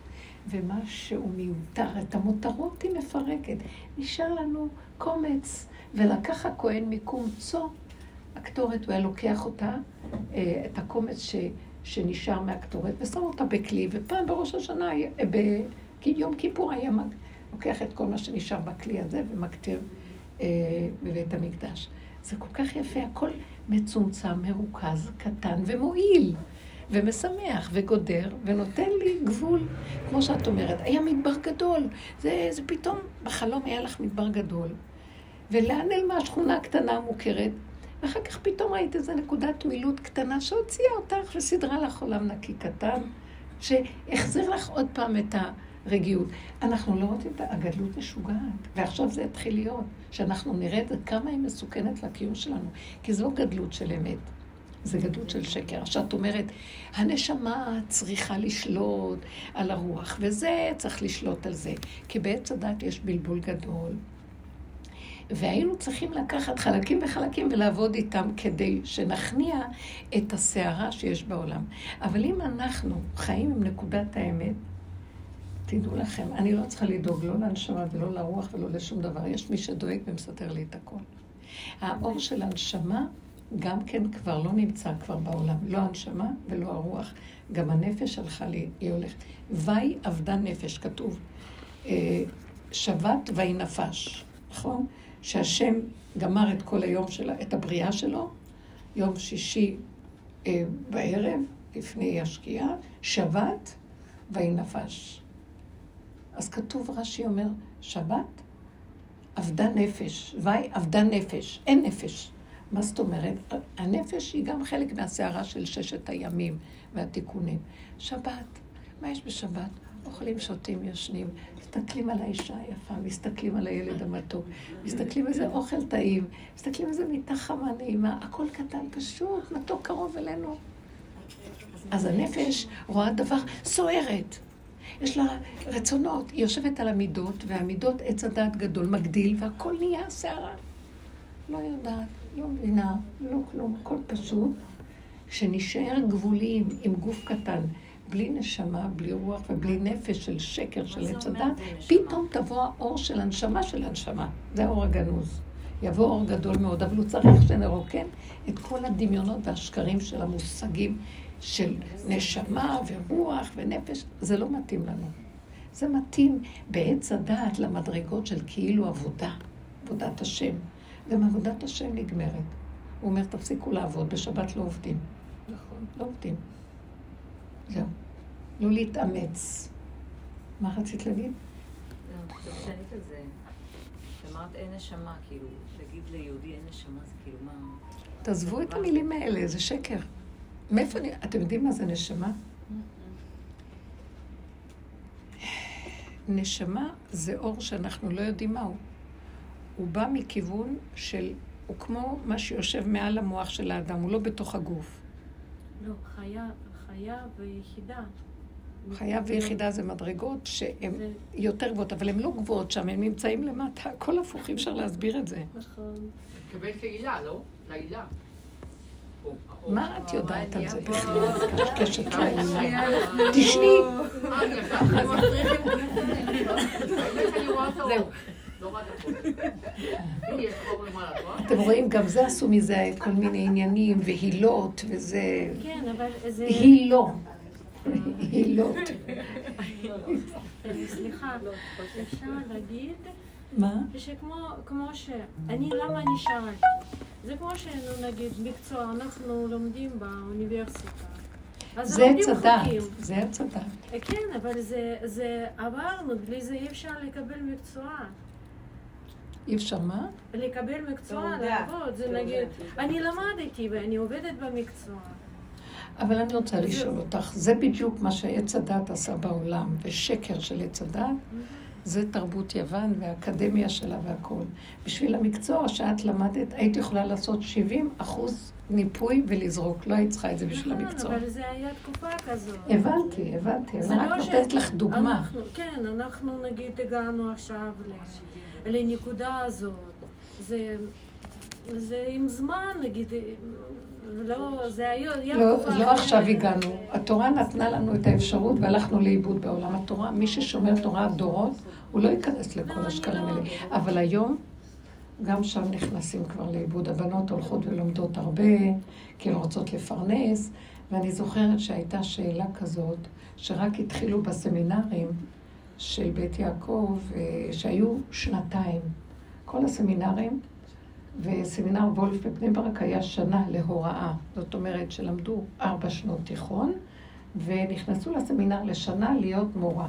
ומה שהוא מיותר, את המותרות היא מפרקת. נשאר לנו קומץ, ולקח הכהן מקומצו הקטורת, הוא היה לוקח אותה, אה, את הקומץ ש, שנשאר מהקטורת, ושם אותה בכלי, ופעם בראש השנה, ביום כיפור היה לוקח את כל מה שנשאר בכלי הזה ומקטיר אה, בבית המקדש. זה כל כך יפה, הכל מצומצם, מרוכז, קטן ומועיל. ומשמח וגודר ונותן לי גבול, כמו שאת אומרת. היה מדבר גדול, זה, זה פתאום, בחלום היה לך מדבר גדול. ולאן נעלמה השכונה הקטנה המוכרת? ואחר כך פתאום ראית איזו נקודת מילוט קטנה שהוציאה אותך וסידרה לך עולם נקי קטן, שהחזיר לך עוד פעם את הרגיעות. אנחנו לא רוצים את הגדלות משוגעת, ועכשיו זה יתחיל להיות, שאנחנו נראה את זה, כמה היא מסוכנת לקיום שלנו, כי זו גדלות של אמת. זה גדות של שקר. שאת אומרת, הנשמה צריכה לשלוט על הרוח, וזה צריך לשלוט על זה. כי בעץ הדת יש בלבול גדול. והיינו צריכים לקחת חלקים וחלקים ולעבוד איתם כדי שנכניע את הסערה שיש בעולם. אבל אם אנחנו חיים עם נקודת האמת, תדעו לכם, אני לא צריכה לדאוג לא לנשמה ולא לרוח ולא לשום דבר. יש מי שדואג ומסדר לי את הכל. האור של הנשמה גם כן כבר לא נמצא כבר בעולם, לא הנשמה ולא הרוח. גם הנפש הלכה לי, היא הולכת. ויהי אבדה נפש, כתוב. אה, שבת ויהי נפש, נכון? שהשם גמר את כל היום שלה, את הבריאה שלו, יום שישי אה, בערב, לפני השקיעה, שבת ויהי נפש. אז כתוב, רש"י אומר, שבת, אבדה נפש, ויהי אבדה נפש, אין נפש. מה זאת אומרת? הנפש היא גם חלק מהסערה של ששת הימים והתיקונים. שבת, מה יש בשבת? אוכלים, שותים, ישנים, מסתכלים על האישה היפה, מסתכלים על הילד המתוק, מסתכלים איזה אוכל טעים, מסתכלים איזה מיטה חמה נעימה, הכל קטן, פשוט, מתוק קרוב אלינו. אז הנפש רואה דבר סוערת. יש לה רצונות, היא יושבת על המידות, והמידות עץ הדעת גדול מגדיל, והכל נהיה סערה. לא יודעת. לא מבינה, לא כלום, הכל פשוט. שנשאר גבוליים עם גוף קטן, בלי נשמה, בלי רוח ובלי נפש של שקר, של עץ הדת, פתאום תבוא האור של הנשמה של הנשמה. זה האור הגנוז. יבוא אור גדול מאוד, אבל הוא צריך שנרוקן את כל הדמיונות והשקרים של המושגים של נשמה ורוח ונפש, זה לא מתאים לנו. זה מתאים בעץ הדעת למדרגות של כאילו עבודה, עבודת השם. גם עבודת השם נגמרת. הוא אומר, תפסיקו לעבוד, בשבת לא עובדים. נכון, לא עובדים. זהו. לא להתאמץ. מה רצית להגיד? כשענית על זה, אמרת אין נשמה, כאילו, להגיד ליהודי אין נשמה, זה כאילו מה... תעזבו את המילים האלה, זה שקר. מאיפה אני... אתם יודעים מה זה נשמה? נשמה זה אור שאנחנו לא יודעים מהו. הוא בא מכיוון של... הוא כמו מה שיושב מעל המוח של האדם, הוא לא בתוך הגוף. לא, חיה, חיה ויחידה. חיה ויחידה זה מדרגות שהן זה- יותר גבוהות, אבל הן לא גבוהות שם, הן נמצאים למטה, הכל הפוך, אי אפשר להסביר את זה. נכון. תקבל תהילה, לא? להילה. או- או- מה את יודעת על זה קשקשת. אנחנו- תשני. אה, אתם רואים, גם זה עשו מזה כל מיני עניינים והילות, וזה... כן, אבל זה... הילו. הילות. סליחה, אפשר להגיד מה? שכמו כמו ש... אני, למה אני שאלתי? זה כמו שנו נגיד מקצוע, אנחנו לומדים באוניברסיטה. זה חוקים. זה הדת. כן, אבל זה עברנו, בלי זה אי אפשר לקבל מקצוע. אי אפשר מה? לקבל מקצוע. לעבוד, זה נגיד, אני למדתי ואני עובדת במקצוע. אבל אני רוצה לשאול אותך, זה בדיוק מה שעץ הדת עשה בעולם, ושקר של עץ הדת, זה תרבות יוון והאקדמיה שלה והכול. בשביל המקצוע שאת למדת, היית יכולה לעשות 70 אחוז ניפוי ולזרוק. לא היית צריכה את זה בשביל נכון, המקצוע. אבל זה היה תקופה כזאת. הבנתי, הבנתי. אני רק לא נותנת לך דוגמה. כן, אנחנו נגיד הגענו עכשיו ל- לנקודה הזאת. זה, זה עם זמן, נגיד, לא, זה היה... לא, לא. עכשיו הגענו. התורה נתנה לנו את האפשרות והלכנו לאיבוד בעולם התורה. מי ששומר תורה דורות, הוא לא ייכנס לכל לא, השקלים אני לא- האלה. אבל היום, גם שם נכנסים כבר לאיבוד. הבנות הולכות ולומדות הרבה, כי הן רוצות לפרנס. ואני זוכרת שהייתה שאלה כזאת, שרק התחילו בסמינרים של בית יעקב, אה, שהיו שנתיים. כל הסמינרים, וסמינר וולף בבני ברק היה שנה להוראה. זאת אומרת שלמדו ארבע שנות תיכון, ונכנסו לסמינר לשנה להיות מורה.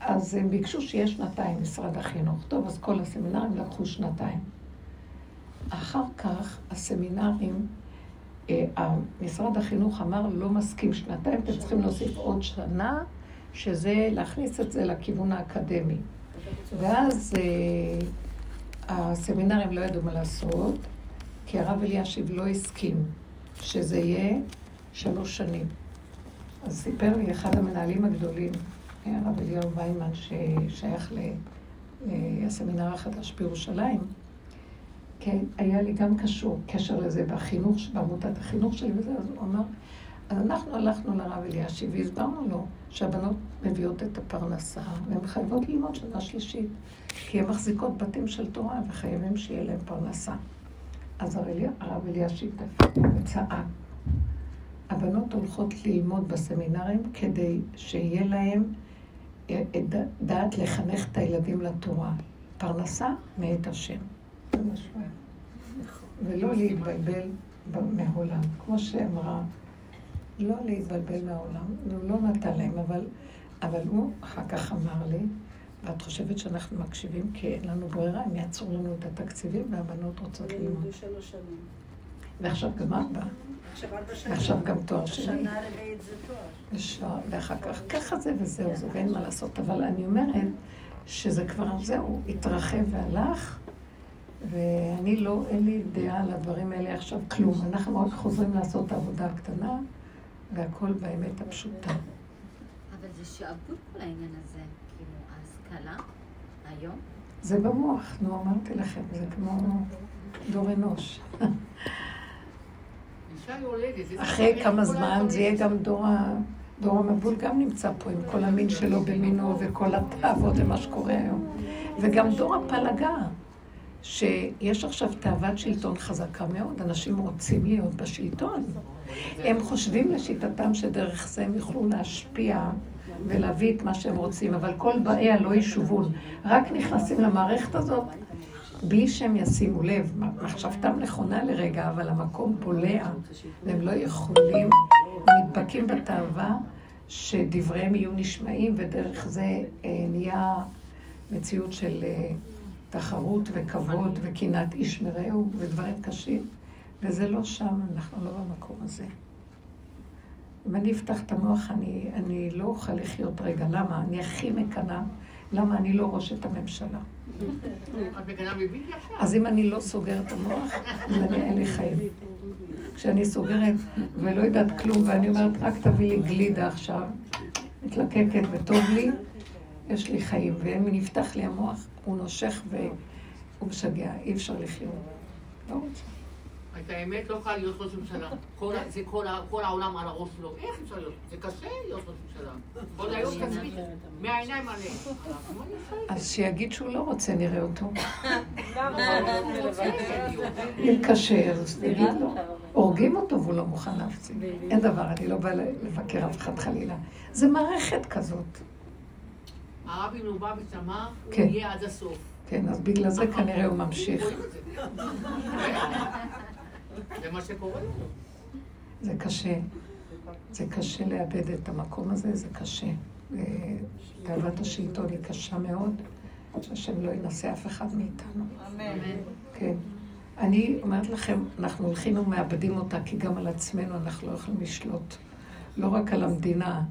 אז הם ביקשו שיהיה שנתיים, משרד החינוך. טוב, אז כל הסמינרים לקחו שנתיים. אחר כך הסמינרים, אה, משרד החינוך אמר, לא מסכים שנתיים, אתם צריכים להוסיף עוד שנה, שזה להכניס את זה לכיוון האקדמי. ואז אה, הסמינרים לא ידעו מה לעשות, כי הרב אלישיב לא הסכים שזה יהיה שלוש שנים. אז סיפר לי אחד המנהלים הגדולים, הרב אליהו ויימן, ששייך לסמינר החדש בירושלים, כן, היה לי גם קשור, קשר לזה בחינוך, בעמותת החינוך שלי וזה, אז הוא אמר, אז אנחנו הלכנו לרב אלישיב והסברנו לו שהבנות מביאות את הפרנסה והן חייבות ללמוד שנה שלישית, כי הן מחזיקות בתים של תורה וחייבים שיהיה להם פרנסה. אז הרב אלי- הרב אלישיב דפק וצעק, הבנות הולכות ללמוד בסמינרים כדי שיהיה להם אה, דעת לחנך את הילדים לתורה. פרנסה מאת השם. זה מה שהוא אומר. ולא להתבלבל מהעולם. כמו שאמרה, לא להתבלבל מהעולם. הוא לא נתן להם, אבל, אבל הוא אחר כך אמר לי, ואת חושבת שאנחנו מקשיבים כי אין לנו ברירה, הם יעצרו לנו את התקציבים והבנות רוצות ללמוד. לימדו שלוש שנים. ועכשיו גם עכשיו ארבע שנים. ועכשיו גם תואר שני. שנה רביעית זה תואר. ואחר כך, ככה זה וזהו זה, ואין מה לעשות. אבל אני אומרת שזה כבר, זהו, התרחב והלך, ואני לא, אין לי דעה על הדברים האלה עכשיו, כלום. אנחנו רק חוזרים לעשות את העבודה הקטנה, והכל באמת הפשוטה. אבל זה שעבוד כל העניין הזה, כאילו, ההשכלה, היום, זה במוח, נו, אמרתי לכם, זה כמו דור אנוש. אחרי כמה זמן זה יהיה. גם דור ה... דור המבול גם נמצא פה עם כל המין שלו במינו וכל התאוות ומה שקורה היום. וגם דור הפלגה, שיש עכשיו תאוות שלטון חזקה מאוד, אנשים רוצים להיות בשלטון. הם חושבים לשיטתם שדרך זה הם יוכלו להשפיע ולהביא את מה שהם רוצים, אבל כל באיה לא ישובון. רק נכנסים למערכת הזאת בלי שהם ישימו לב. מחשבתם נכונה לרגע, אבל המקום בולע, והם לא יכולים, נדבקים בתאווה שדבריהם יהיו נשמעים, ודרך זה אה, נהיה מציאות של אה, תחרות וכבוד וקנאת איש מרעהו ודברים קשים, וזה לא שם, אנחנו לא במקום הזה. אם אני אפתח את המוח, אני, אני לא אוכל לחיות רגע. למה? אני הכי מקנאה. למה אני לא ראשת הממשלה? אז אם אני לא סוגרת את המוח, אז אני אין לי חיים. כשאני סוגרת ולא יודעת כלום, ואני אומרת, רק תביא לי גלידה עכשיו, מתלקקת וטוב לי, יש לי חיים. ואם נפתח לי המוח, הוא נושך והוא משגע, אי אפשר לחיות. לא רוצה. את האמת לא יכולה להיות ראש ממשלה. כל, זה כל, כל העולם על הראש שלו. איך אפשר להיות? זה קשה להיות ראש ממשלה. כל היום תצביע, מהעיניים עליהם. אז שיגיד שהוא לא רוצה, נראה אותו. <laughs> אם קשה, אז נגיד לו. הורגים אותו והוא לא מוכן להפסיק. אין דבר, אני לא באה לבקר אף אחד חלילה. זה מערכת כזאת. הרבי מלובביץ' אמר, הוא כן. יהיה עד הסוף. כן, אז בגלל זה כנראה הוא ממשיך. <laughs> זה מה שקורה לנו. זה קשה. זה קשה לאבד את המקום הזה, זה קשה. תאוות השלטון היא קשה מאוד, שהשם לא ינסה אף אחד מאיתנו. אמן. כן. אני אומרת לכם, אנחנו הולכים ומאבדים אותה, כי גם על עצמנו אנחנו לא יכולים לשלוט. לא רק על המדינה.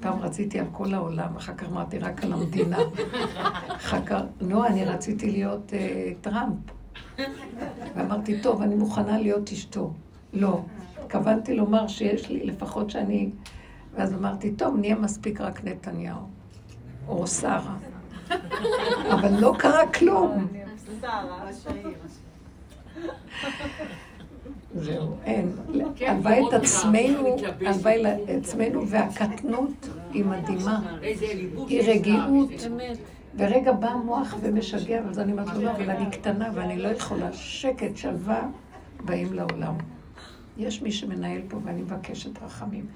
פעם רציתי על כל העולם, אחר כך אמרתי רק על המדינה. <laughs> אחר כך, לא, אני רציתי להיות אה, טראמפ. ואמרתי, טוב, אני מוכנה להיות אשתו. לא. התכוונתי לומר שיש לי, לפחות שאני... ואז אמרתי, טוב, נהיה מספיק רק נתניהו. או שרה. אבל לא קרה כלום. זהו, אין. הלוואי את עצמנו, הלוואי לעצמנו, והקטנות היא מדהימה. היא רגיעות. ורגע בא המוח ומשגע, ואז אני אומרת לו, לא, אבל אני קטנה ואני לא יכולה. שקט, שלווה, באים לעולם. יש מי שמנהל פה ואני מבקשת רחמים.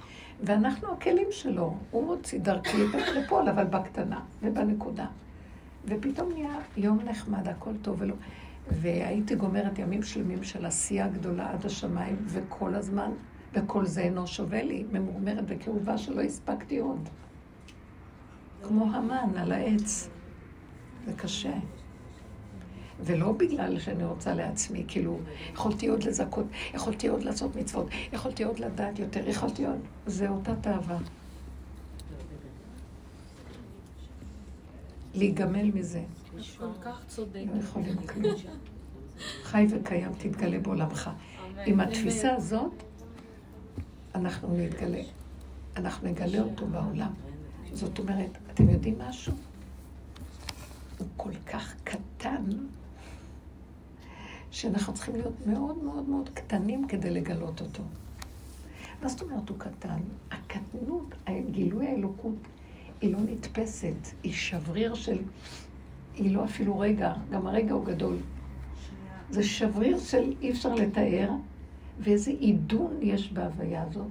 ואנחנו הכלים שלו. הוא מוציא דרכי לפועל, אבל בקטנה ובנקודה. ופתאום נהיה יום נחמד, הכל טוב ולא. והייתי גומרת ימים שלמים של עשייה גדולה עד השמיים, וכל הזמן, וכל זה אינו שווה לי, ממורמרת וכאובה שלא הספקתי עוד. כמו המן על העץ. זה קשה. ולא בגלל שאני רוצה לעצמי, כאילו, יכולתי עוד לזכות, יכולתי עוד לעשות מצוות, יכולתי עוד לדעת יותר, יכולתי עוד... זה אותה תאווה. להיגמל מזה. כל כך צודק. לא יכולים. חי וקיים, תתגלה בעולמך. עם התפיסה הזאת, אנחנו נתגלה. אנחנו נגלה אותו בעולם. זאת אומרת, אתם יודעים משהו? כל כך קטן, שאנחנו צריכים להיות מאוד מאוד מאוד קטנים כדי לגלות אותו. מה זאת אומרת הוא קטן? הקטנות, גילוי האלוקות, היא לא נתפסת, היא שבריר של... היא לא אפילו רגע, גם הרגע הוא גדול. זה שבריר של אי אפשר לתאר, ואיזה עידון יש בהוויה הזאת.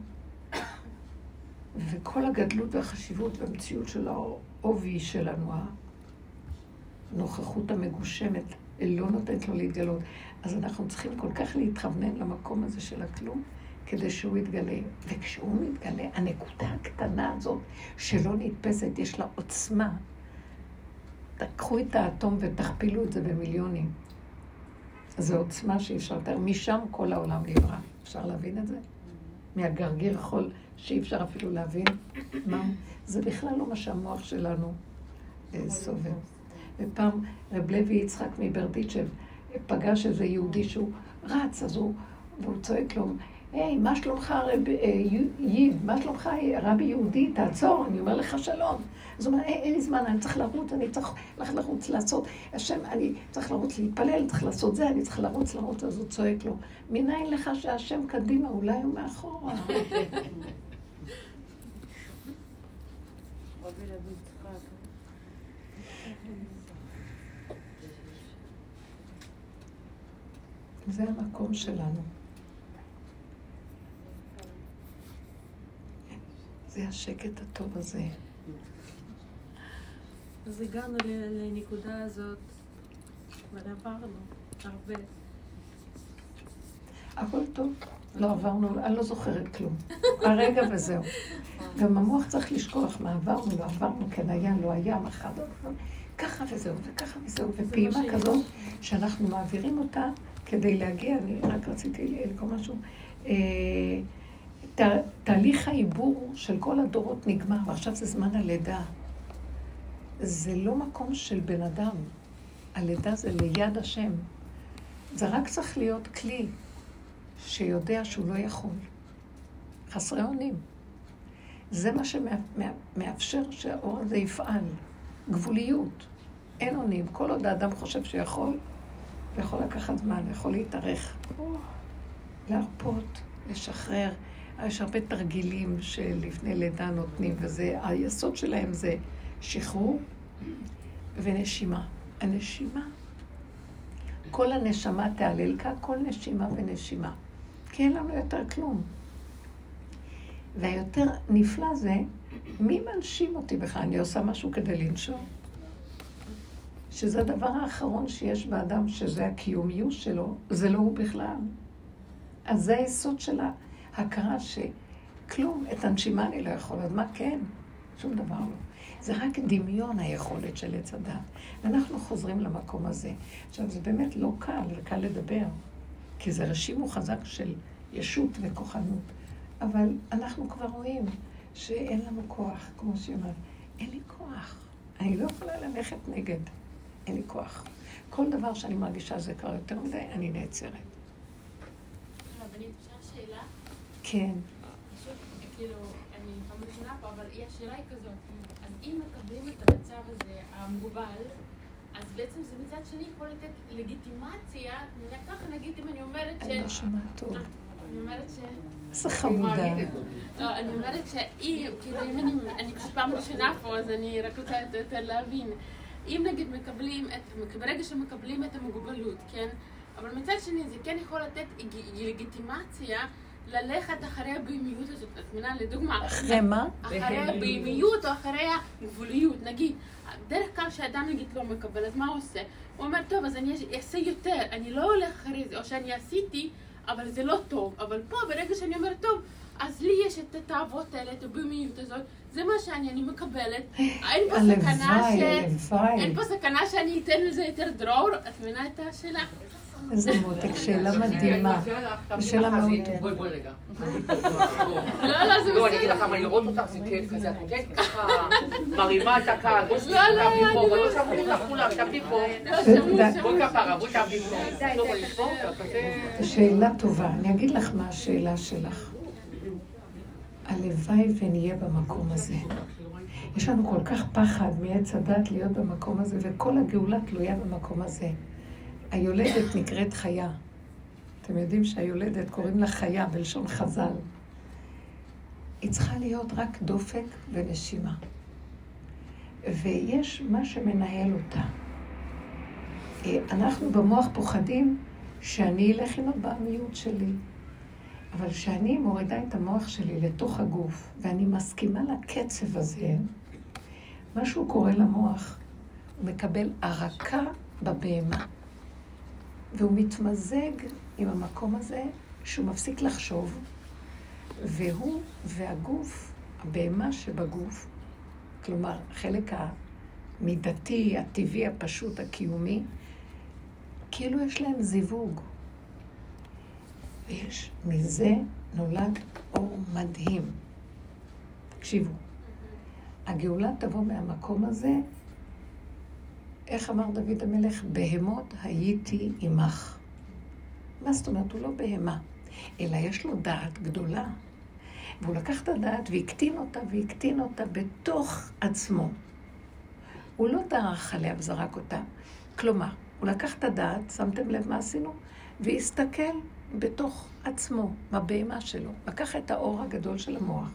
וכל הגדלות והחשיבות והמציאות של העובי שלנו, הנוכחות המגושמת, לא נותנת לו להתגלות. אז אנחנו צריכים כל כך להתכוונן למקום הזה של הכלום, כדי שהוא יתגלה. וכשהוא מתגלה, הנקודה הקטנה הזאת, שלא נתפסת, יש לה עוצמה. תקחו את האטום ותכפילו את זה במיליונים. זו עוצמה שאי אפשר לתאר. משם כל העולם נברא. אפשר להבין את זה? מהגרגיר חול שאי אפשר אפילו להבין מה. זה בכלל לא מה שהמוח שלנו אה, סובב. ופעם רב לוי יצחק מברדיצ'ב פגש איזה יהודי שהוא רץ, אז הוא, והוא צועק לו, היי, מה שלומך רב אה, ייד? מה שלומך רבי יהודי? תעצור, אני אומר לך שלום. אז הוא אומר, "היי, אין לי זמן, אני צריך לרוץ, אני צריך ללכת לרוץ לעשות, השם, אני צריך לרוץ להתפלל, צריך לעשות זה, אני צריך לרוץ לרוץ, אז הוא צועק לו, מניין לך שהשם קדימה, אולי הוא מאחורה. <laughs> זה המקום שלנו. זה השקט הטוב הזה. אז הגענו לנקודה הזאת, ועברנו הרבה. הכל טוב. לא עברנו, אני לא זוכרת כלום. הרגע וזהו. גם המוח צריך לשכוח מה עברנו, לא עברנו, כן היה, לא היה, מחר. ככה וזהו, וככה וזהו, ופעימה. כזאת שאנחנו מעבירים אותה כדי להגיע, אני רק רציתי לקרוא משהו. אה, תה- תהליך העיבור של כל הדורות נגמר, ועכשיו זה זמן הלידה. זה לא מקום של בן אדם. הלידה זה ליד השם. זה רק צריך להיות כלי שיודע שהוא לא יכול. חסרי אונים. זה מה שמאפשר שהאור הזה יפעל. גבוליות. אין אונים. כל עוד האדם חושב שיכול, הוא יכול לקחת זמן, יכול להתארך. להרפות, לשחרר. יש הרבה תרגילים שלפני לידה נותנים, וזה, היסוד שלהם זה שחרור ונשימה. הנשימה, כל הנשמה תהללך, כל נשימה ונשימה. כי אין לנו יותר כלום. והיותר נפלא זה, מי מנשים אותי בכלל? אני עושה משהו כדי לנשום? שזה הדבר האחרון שיש באדם, שזה הקיומיות שלו, זה לא הוא בכלל. אז זה היסוד של ההכרה שכלום, את הנשימה אני לא יכול, אז מה כן? שום דבר לא. זה רק דמיון היכולת של עץ הדת. אנחנו חוזרים למקום הזה. עכשיו, זה באמת לא קל, זה קל לדבר, כי זה רשימו חזק של ישות וכוחנות. אבל אנחנו כבר רואים שאין לנו כוח, כמו שהיא אומרת. אין לי כוח. אני לא יכולה ללכת נגד. אין לי כוח. כל דבר שאני מרגישה זה כבר יותר מדי, אני נעצרת. רבנית, אפשר שאלה? כן. פשוט, כאילו, אני פעם ראשונה פה, אבל השאלה היא כזאת, אז אם מקבלים את המצב הזה, המוגבל, אז בעצם זה מצד שני יכול לתת לגיטימציה, ככה נגיד אם אני אומרת ש... אני לא שומעת טוב. אני אומרת ש... איזה חמודה. לא, אני אומרת שהיא, כאילו, אם אני, אני פשוט פעם ראשונה פה, אז אני רק רוצה יותר להבין. אם נגיד מקבלים, את, ברגע שמקבלים את המוגבלות, כן? אבל מצד שני זה כן יכול לתת לגיטימציה ללכת אחרי הבהמיות הזאת. את מבינה, לדוגמה. אחרי מה? אחרי הבהמיות או אחרי הגבוליות. נגיד, בדרך כלל כשאדם נגיד לא מקבל, אז מה הוא עושה? הוא אומר, טוב, אז אני אעשה יותר, אני לא הולך אחרי זה, או שאני עשיתי, אבל זה לא טוב. אבל פה, ברגע שאני אומרת, טוב, אז לי יש את התאוות האלה, את הבהמיות הזאת, זה מה שאני, אני מקבלת. אין פה סכנה ש... הלוואי. אין פה סכנה שאני אתן לזה יותר דרור? את מבינה את השאלה? איזה מותק, שאלה מדהימה. שאלה מאוד. בואי, בואי רגע. לא, לא, זה לא, אני אגיד בסדר. לך, אבל לראות אותך זה כיף כזה, את נותנת ככה, <laughs> מרימה את הקהל, בואי לא, לא, תעבדי פה, לא- שמעו לך כולם, תעבדי פה. די. בואי כפרה, בואי תעבדי פה. לא, בואי. שאלה טובה. אני אגיד לך מה השאלה שלך. הלוואי ונהיה במקום הזה. יש לנו כל כך פחד מעץ הדת להיות במקום הזה, וכל הגאולה תלויה במקום הזה. היולדת נקראת חיה. אתם יודעים שהיולדת קוראים לה חיה בלשון חז"ל. היא צריכה להיות רק דופק ונשימה. ויש מה שמנהל אותה. אה, אנחנו במוח פוחדים שאני אלך עם הבעמיות שלי. אבל כשאני מורידה את המוח שלי לתוך הגוף, ואני מסכימה לקצב הזה, משהו קורה למוח, הוא מקבל ערקה בבהמה. והוא מתמזג עם המקום הזה, שהוא מפסיק לחשוב, והוא והגוף, הבהמה שבגוף, כלומר, חלק המידתי, הטבעי, הפשוט, הקיומי, כאילו יש להם זיווג. ויש, מזה נולד אור מדהים. תקשיבו, הגאולה תבוא מהמקום הזה, איך אמר דוד המלך? בהמות הייתי עמך. מה זאת אומרת? הוא לא בהמה, אלא יש לו דעת גדולה. והוא לקח את הדעת והקטין אותה והקטין אותה בתוך עצמו. הוא לא דרך עליה וזרק אותה. כלומר, הוא לקח את הדעת, שמתם לב מה עשינו? והסתכל בתוך עצמו, בבהמה שלו. לקח את האור הגדול של המוח,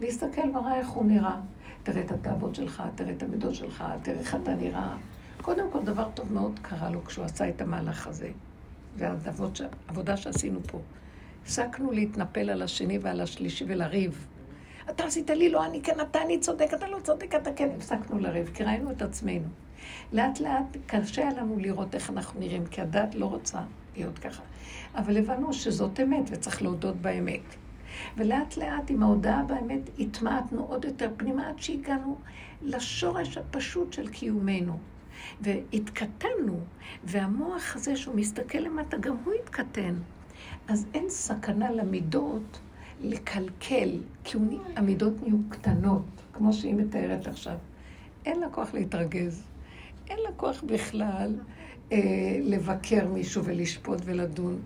והסתכל וראה איך הוא נראה. תראה את התאוות שלך, תראה את המידות שלך, תראה איך אתה נראה. קודם כל, דבר טוב מאוד קרה לו כשהוא עשה את המהלך הזה. והעבודה שעשינו פה. הפסקנו להתנפל על השני ועל השלישי ולריב. אתה עשית לי, לא אני כן, אתה אני צודק, אתה לא צודק, אתה כן. הפסקנו לריב, כי ראינו את עצמנו. לאט לאט קשה לנו לראות איך אנחנו נראים, כי הדת לא רוצה להיות ככה. אבל הבנו שזאת אמת וצריך להודות באמת. ולאט לאט עם ההודעה באמת התמעטנו עוד יותר פנימה עד שהגענו לשורש הפשוט של קיומנו. והתקטנו, והמוח הזה שהוא מסתכל למטה, גם הוא התקטן. אז אין סכנה למידות לקלקל, כי המידות נהיו קטנות, כמו שהיא מתארת עכשיו. אין לה כוח להתרגז, אין לה כוח בכלל אה, לבקר מישהו ולשפוט ולדון.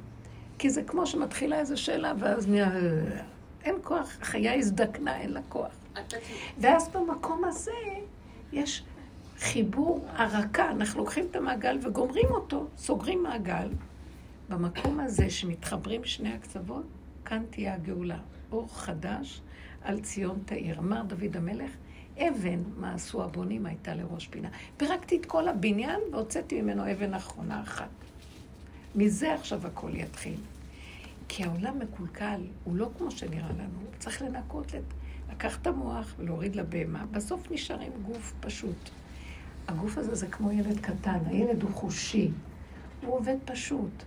כי זה כמו שמתחילה איזו שאלה, ואז נהיה... אין כוח, החיה הזדקנה, אין לה כוח. ואז במקום הזה יש חיבור הרקה, אנחנו לוקחים את המעגל וגומרים אותו, סוגרים מעגל. במקום הזה שמתחברים שני הקצוות, כאן תהיה הגאולה. אור חדש על ציון תאיר. אמר דוד המלך, אבן, מה עשו הבונים, הייתה לראש פינה. פירקתי את כל הבניין והוצאתי ממנו אבן אחרונה אחת. מזה עכשיו הכל יתחיל. כי העולם מקולקל, הוא לא כמו שנראה לנו. צריך לנקות, לקחת את המוח ולהוריד לבהמה. בסוף נשאר עם גוף פשוט. הגוף הזה זה כמו ילד קטן, הילד הוא חושי, הוא עובד פשוט.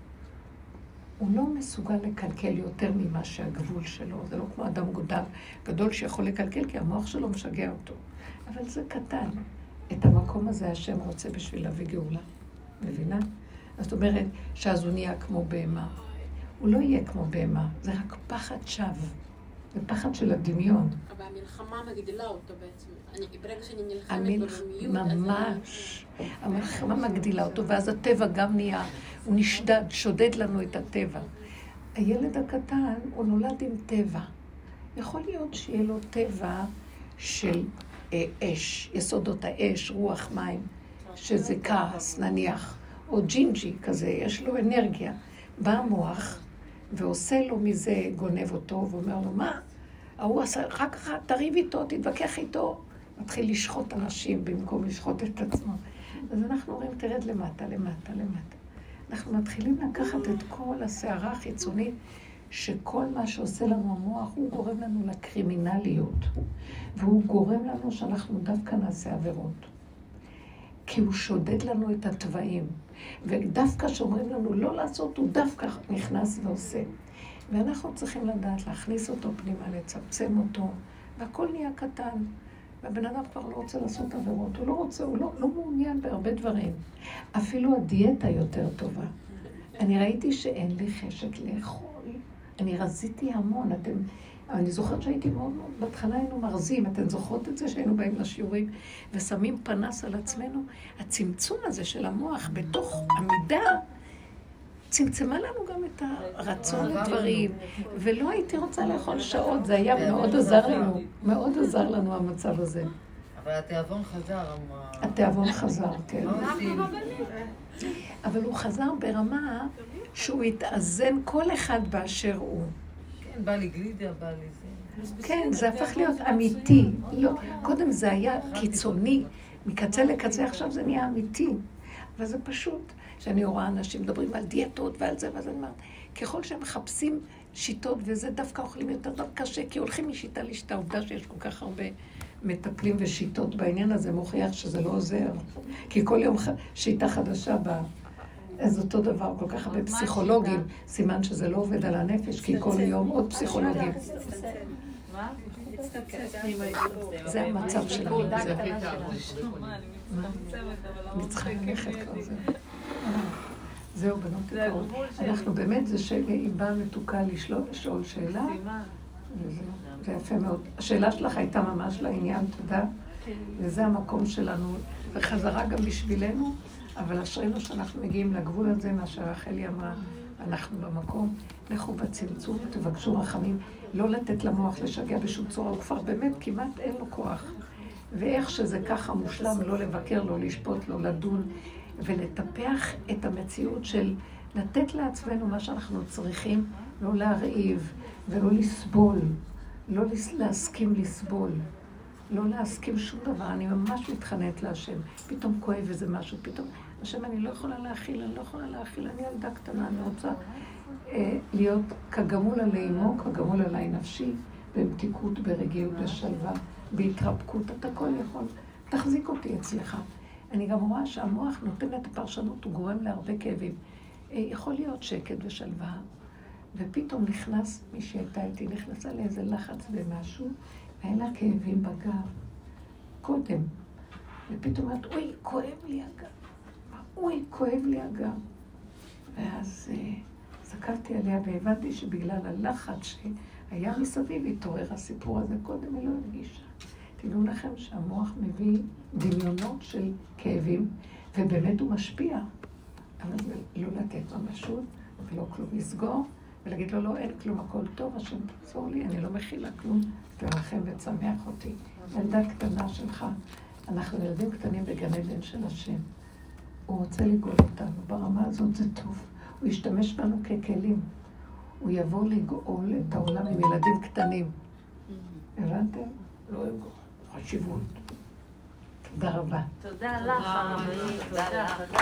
הוא לא מסוגל לקלקל יותר ממה שהגבול שלו. זה לא כמו אדם גודל גדול שיכול לקלקל, כי המוח שלו משגע אותו. אבל זה קטן. את המקום הזה השם רוצה בשביל להביא גאולה. מבינה? זאת אומרת שאז הוא נהיה כמו בהמה. הוא לא יהיה כמו בהמה, זה רק פחד שווא. זה פחד של הדמיון. אבל המלחמה מגדילה אותו בעצם. אני, ברגע שאני נלחמת. ברמיות, ממש. המלחמה מגדילה אותו, ואז הטבע גם נהיה, הוא נשדד, שודד לנו את הטבע. הילד הקטן, הוא נולד עם טבע. יכול להיות שיהיה לו טבע של אה, אש, יסודות האש, רוח, מים, שזה כעס, נניח, או ג'ינג'י כזה, יש לו אנרגיה. בא המוח ועושה לו מזה, גונב אותו, ואומר לו, מה? ההוא עשה, אחר כך תריב איתו, תתווכח איתו. מתחיל לשחוט אנשים במקום לשחוט את עצמו. אז אנחנו אומרים, תרד למטה, למטה, למטה. אנחנו מתחילים לקחת את כל הסערה החיצונית, שכל מה שעושה לנו המוח, הוא גורם לנו לקרימינליות. והוא גורם לנו שאנחנו דווקא נעשה עבירות. כי הוא שודד לנו את התוואים. ודווקא כשאומרים לנו לא לעשות, הוא דווקא נכנס ועושה. ואנחנו צריכים לדעת להכניס אותו פנימה, לצמצם אותו, והכל נהיה קטן. והבן אדם כבר לא רוצה לעשות עבירות, הוא לא רוצה, הוא לא, לא מעוניין בהרבה דברים. אפילו הדיאטה יותר טובה. אני ראיתי שאין לי חשק לאכול. אני רזיתי המון, אתם... אני זוכרת שהייתי מאוד מאוד, בהתחלה היינו מרזים, אתן זוכרות את זה שהיינו באים לשיעורים ושמים פנס על עצמנו? הצמצום הזה של המוח בתוך המידה צמצמה לנו גם את הרצון לדברים, ולא הייתי רוצה לאכול שעות, זה היה מאוד עזר לנו, מאוד עזר לנו המצב הזה. אבל התיאבון חזר. התיאבון חזר, כן. אבל הוא חזר ברמה שהוא התאזן כל אחד באשר הוא. כן, בא לי גלידה, בא לי זה. כן, זה הפך להיות אמיתי. לא, קודם זה היה קיצוני, מקצה לקצה, עכשיו זה נהיה אמיתי. אבל זה פשוט, שאני רואה אנשים מדברים על דיאטות ועל זה, ואז אני אומרת, ככל שהם מחפשים שיטות, וזה דווקא אוכלים יותר טוב קשה, כי הולכים משיטה לשיטה. העובדה שיש כל כך הרבה מטפלים ושיטות בעניין הזה, מוכיח שזה לא עוזר. כי כל יום שיטה חדשה באה. אז אותו דבר, כל כך הרבה פסיכולוגים, סימן שזה לא עובד על הנפש, כי כל יום עוד פסיכולוגים. זה המצב שלנו, זהו. אני צריכה ללכת כבר, זהו. זהו, בנות יקרות. אנחנו באמת, זה שהיא באה מתוקה לשאול לשאול שאלה. זה יפה מאוד. השאלה שלך הייתה ממש לעניין, תודה. וזה המקום שלנו, וחזרה גם בשבילנו, אבל אשרינו שאנחנו מגיעים לגבול הזה, מה שרחלי אמרה, אנחנו במקום. לכו בצמצום ותבקשו רחמים. לא לתת למוח לשגע בשום צורה, הוא כבר באמת כמעט אין לו כוח. ואיך שזה ככה מושלם, לא לבקר, לא לשפוט, לא לדון, ולטפח את המציאות של לתת לעצמנו מה שאנחנו צריכים, לא להרעיב ולא לסבול, לא להסכים לסבול, לא להסכים שום דבר. אני ממש מתחננת להשם. פתאום כואב איזה משהו, פתאום, השם, אני לא יכולה להכיל, אני לא יכולה להכיל, אני ילדה קטנה, אני רוצה אה, להיות כגמול עלי אמו, כגמול עלי נפשי, במתיקות, ברגיעות, בשלווה, בהתרפקות, אתה הכל יכול. תחזיק אותי אצלך. אני גם רואה שהמוח נותן את הפרשנות, הוא גורם להרבה כאבים. אה, יכול להיות שקט ושלווה, ופתאום נכנס, מי שהייתה איתי, נכנסה לאיזה לחץ במשהו, והיה לה כאבים בגב. קודם. ופתאום אמרת, אוי, כואב לי הגב. אוי, כואב לי הגב. ואז אה, הסתכלתי עליה והבנתי שבגלל הלחץ שהיה מסביב התעורר הסיפור הזה. קודם היא לא הרגישה. תדעו לכם שהמוח מביא דמיונות של כאבים, ובאמת הוא משפיע. אבל לא לתת ממשות ולא כלום. לסגור ולהגיד לו, לא, אין כלום, הכל טוב, השם תעזור לי, אני לא מכילה כלום, תרחם ותשמח אותי. ילדה קטנה שלך, אנחנו ילדים קטנים בגן עדן של השם. הוא רוצה לגאול אותנו, ברמה הזאת זה טוב. הוא ישתמש בנו ככלים. הוא יבוא לגאול את העולם עם ילדים קטנים. הבנתם? לא עם חשיבות. תודה רבה. תודה לך, הרבנית. תודה, תודה.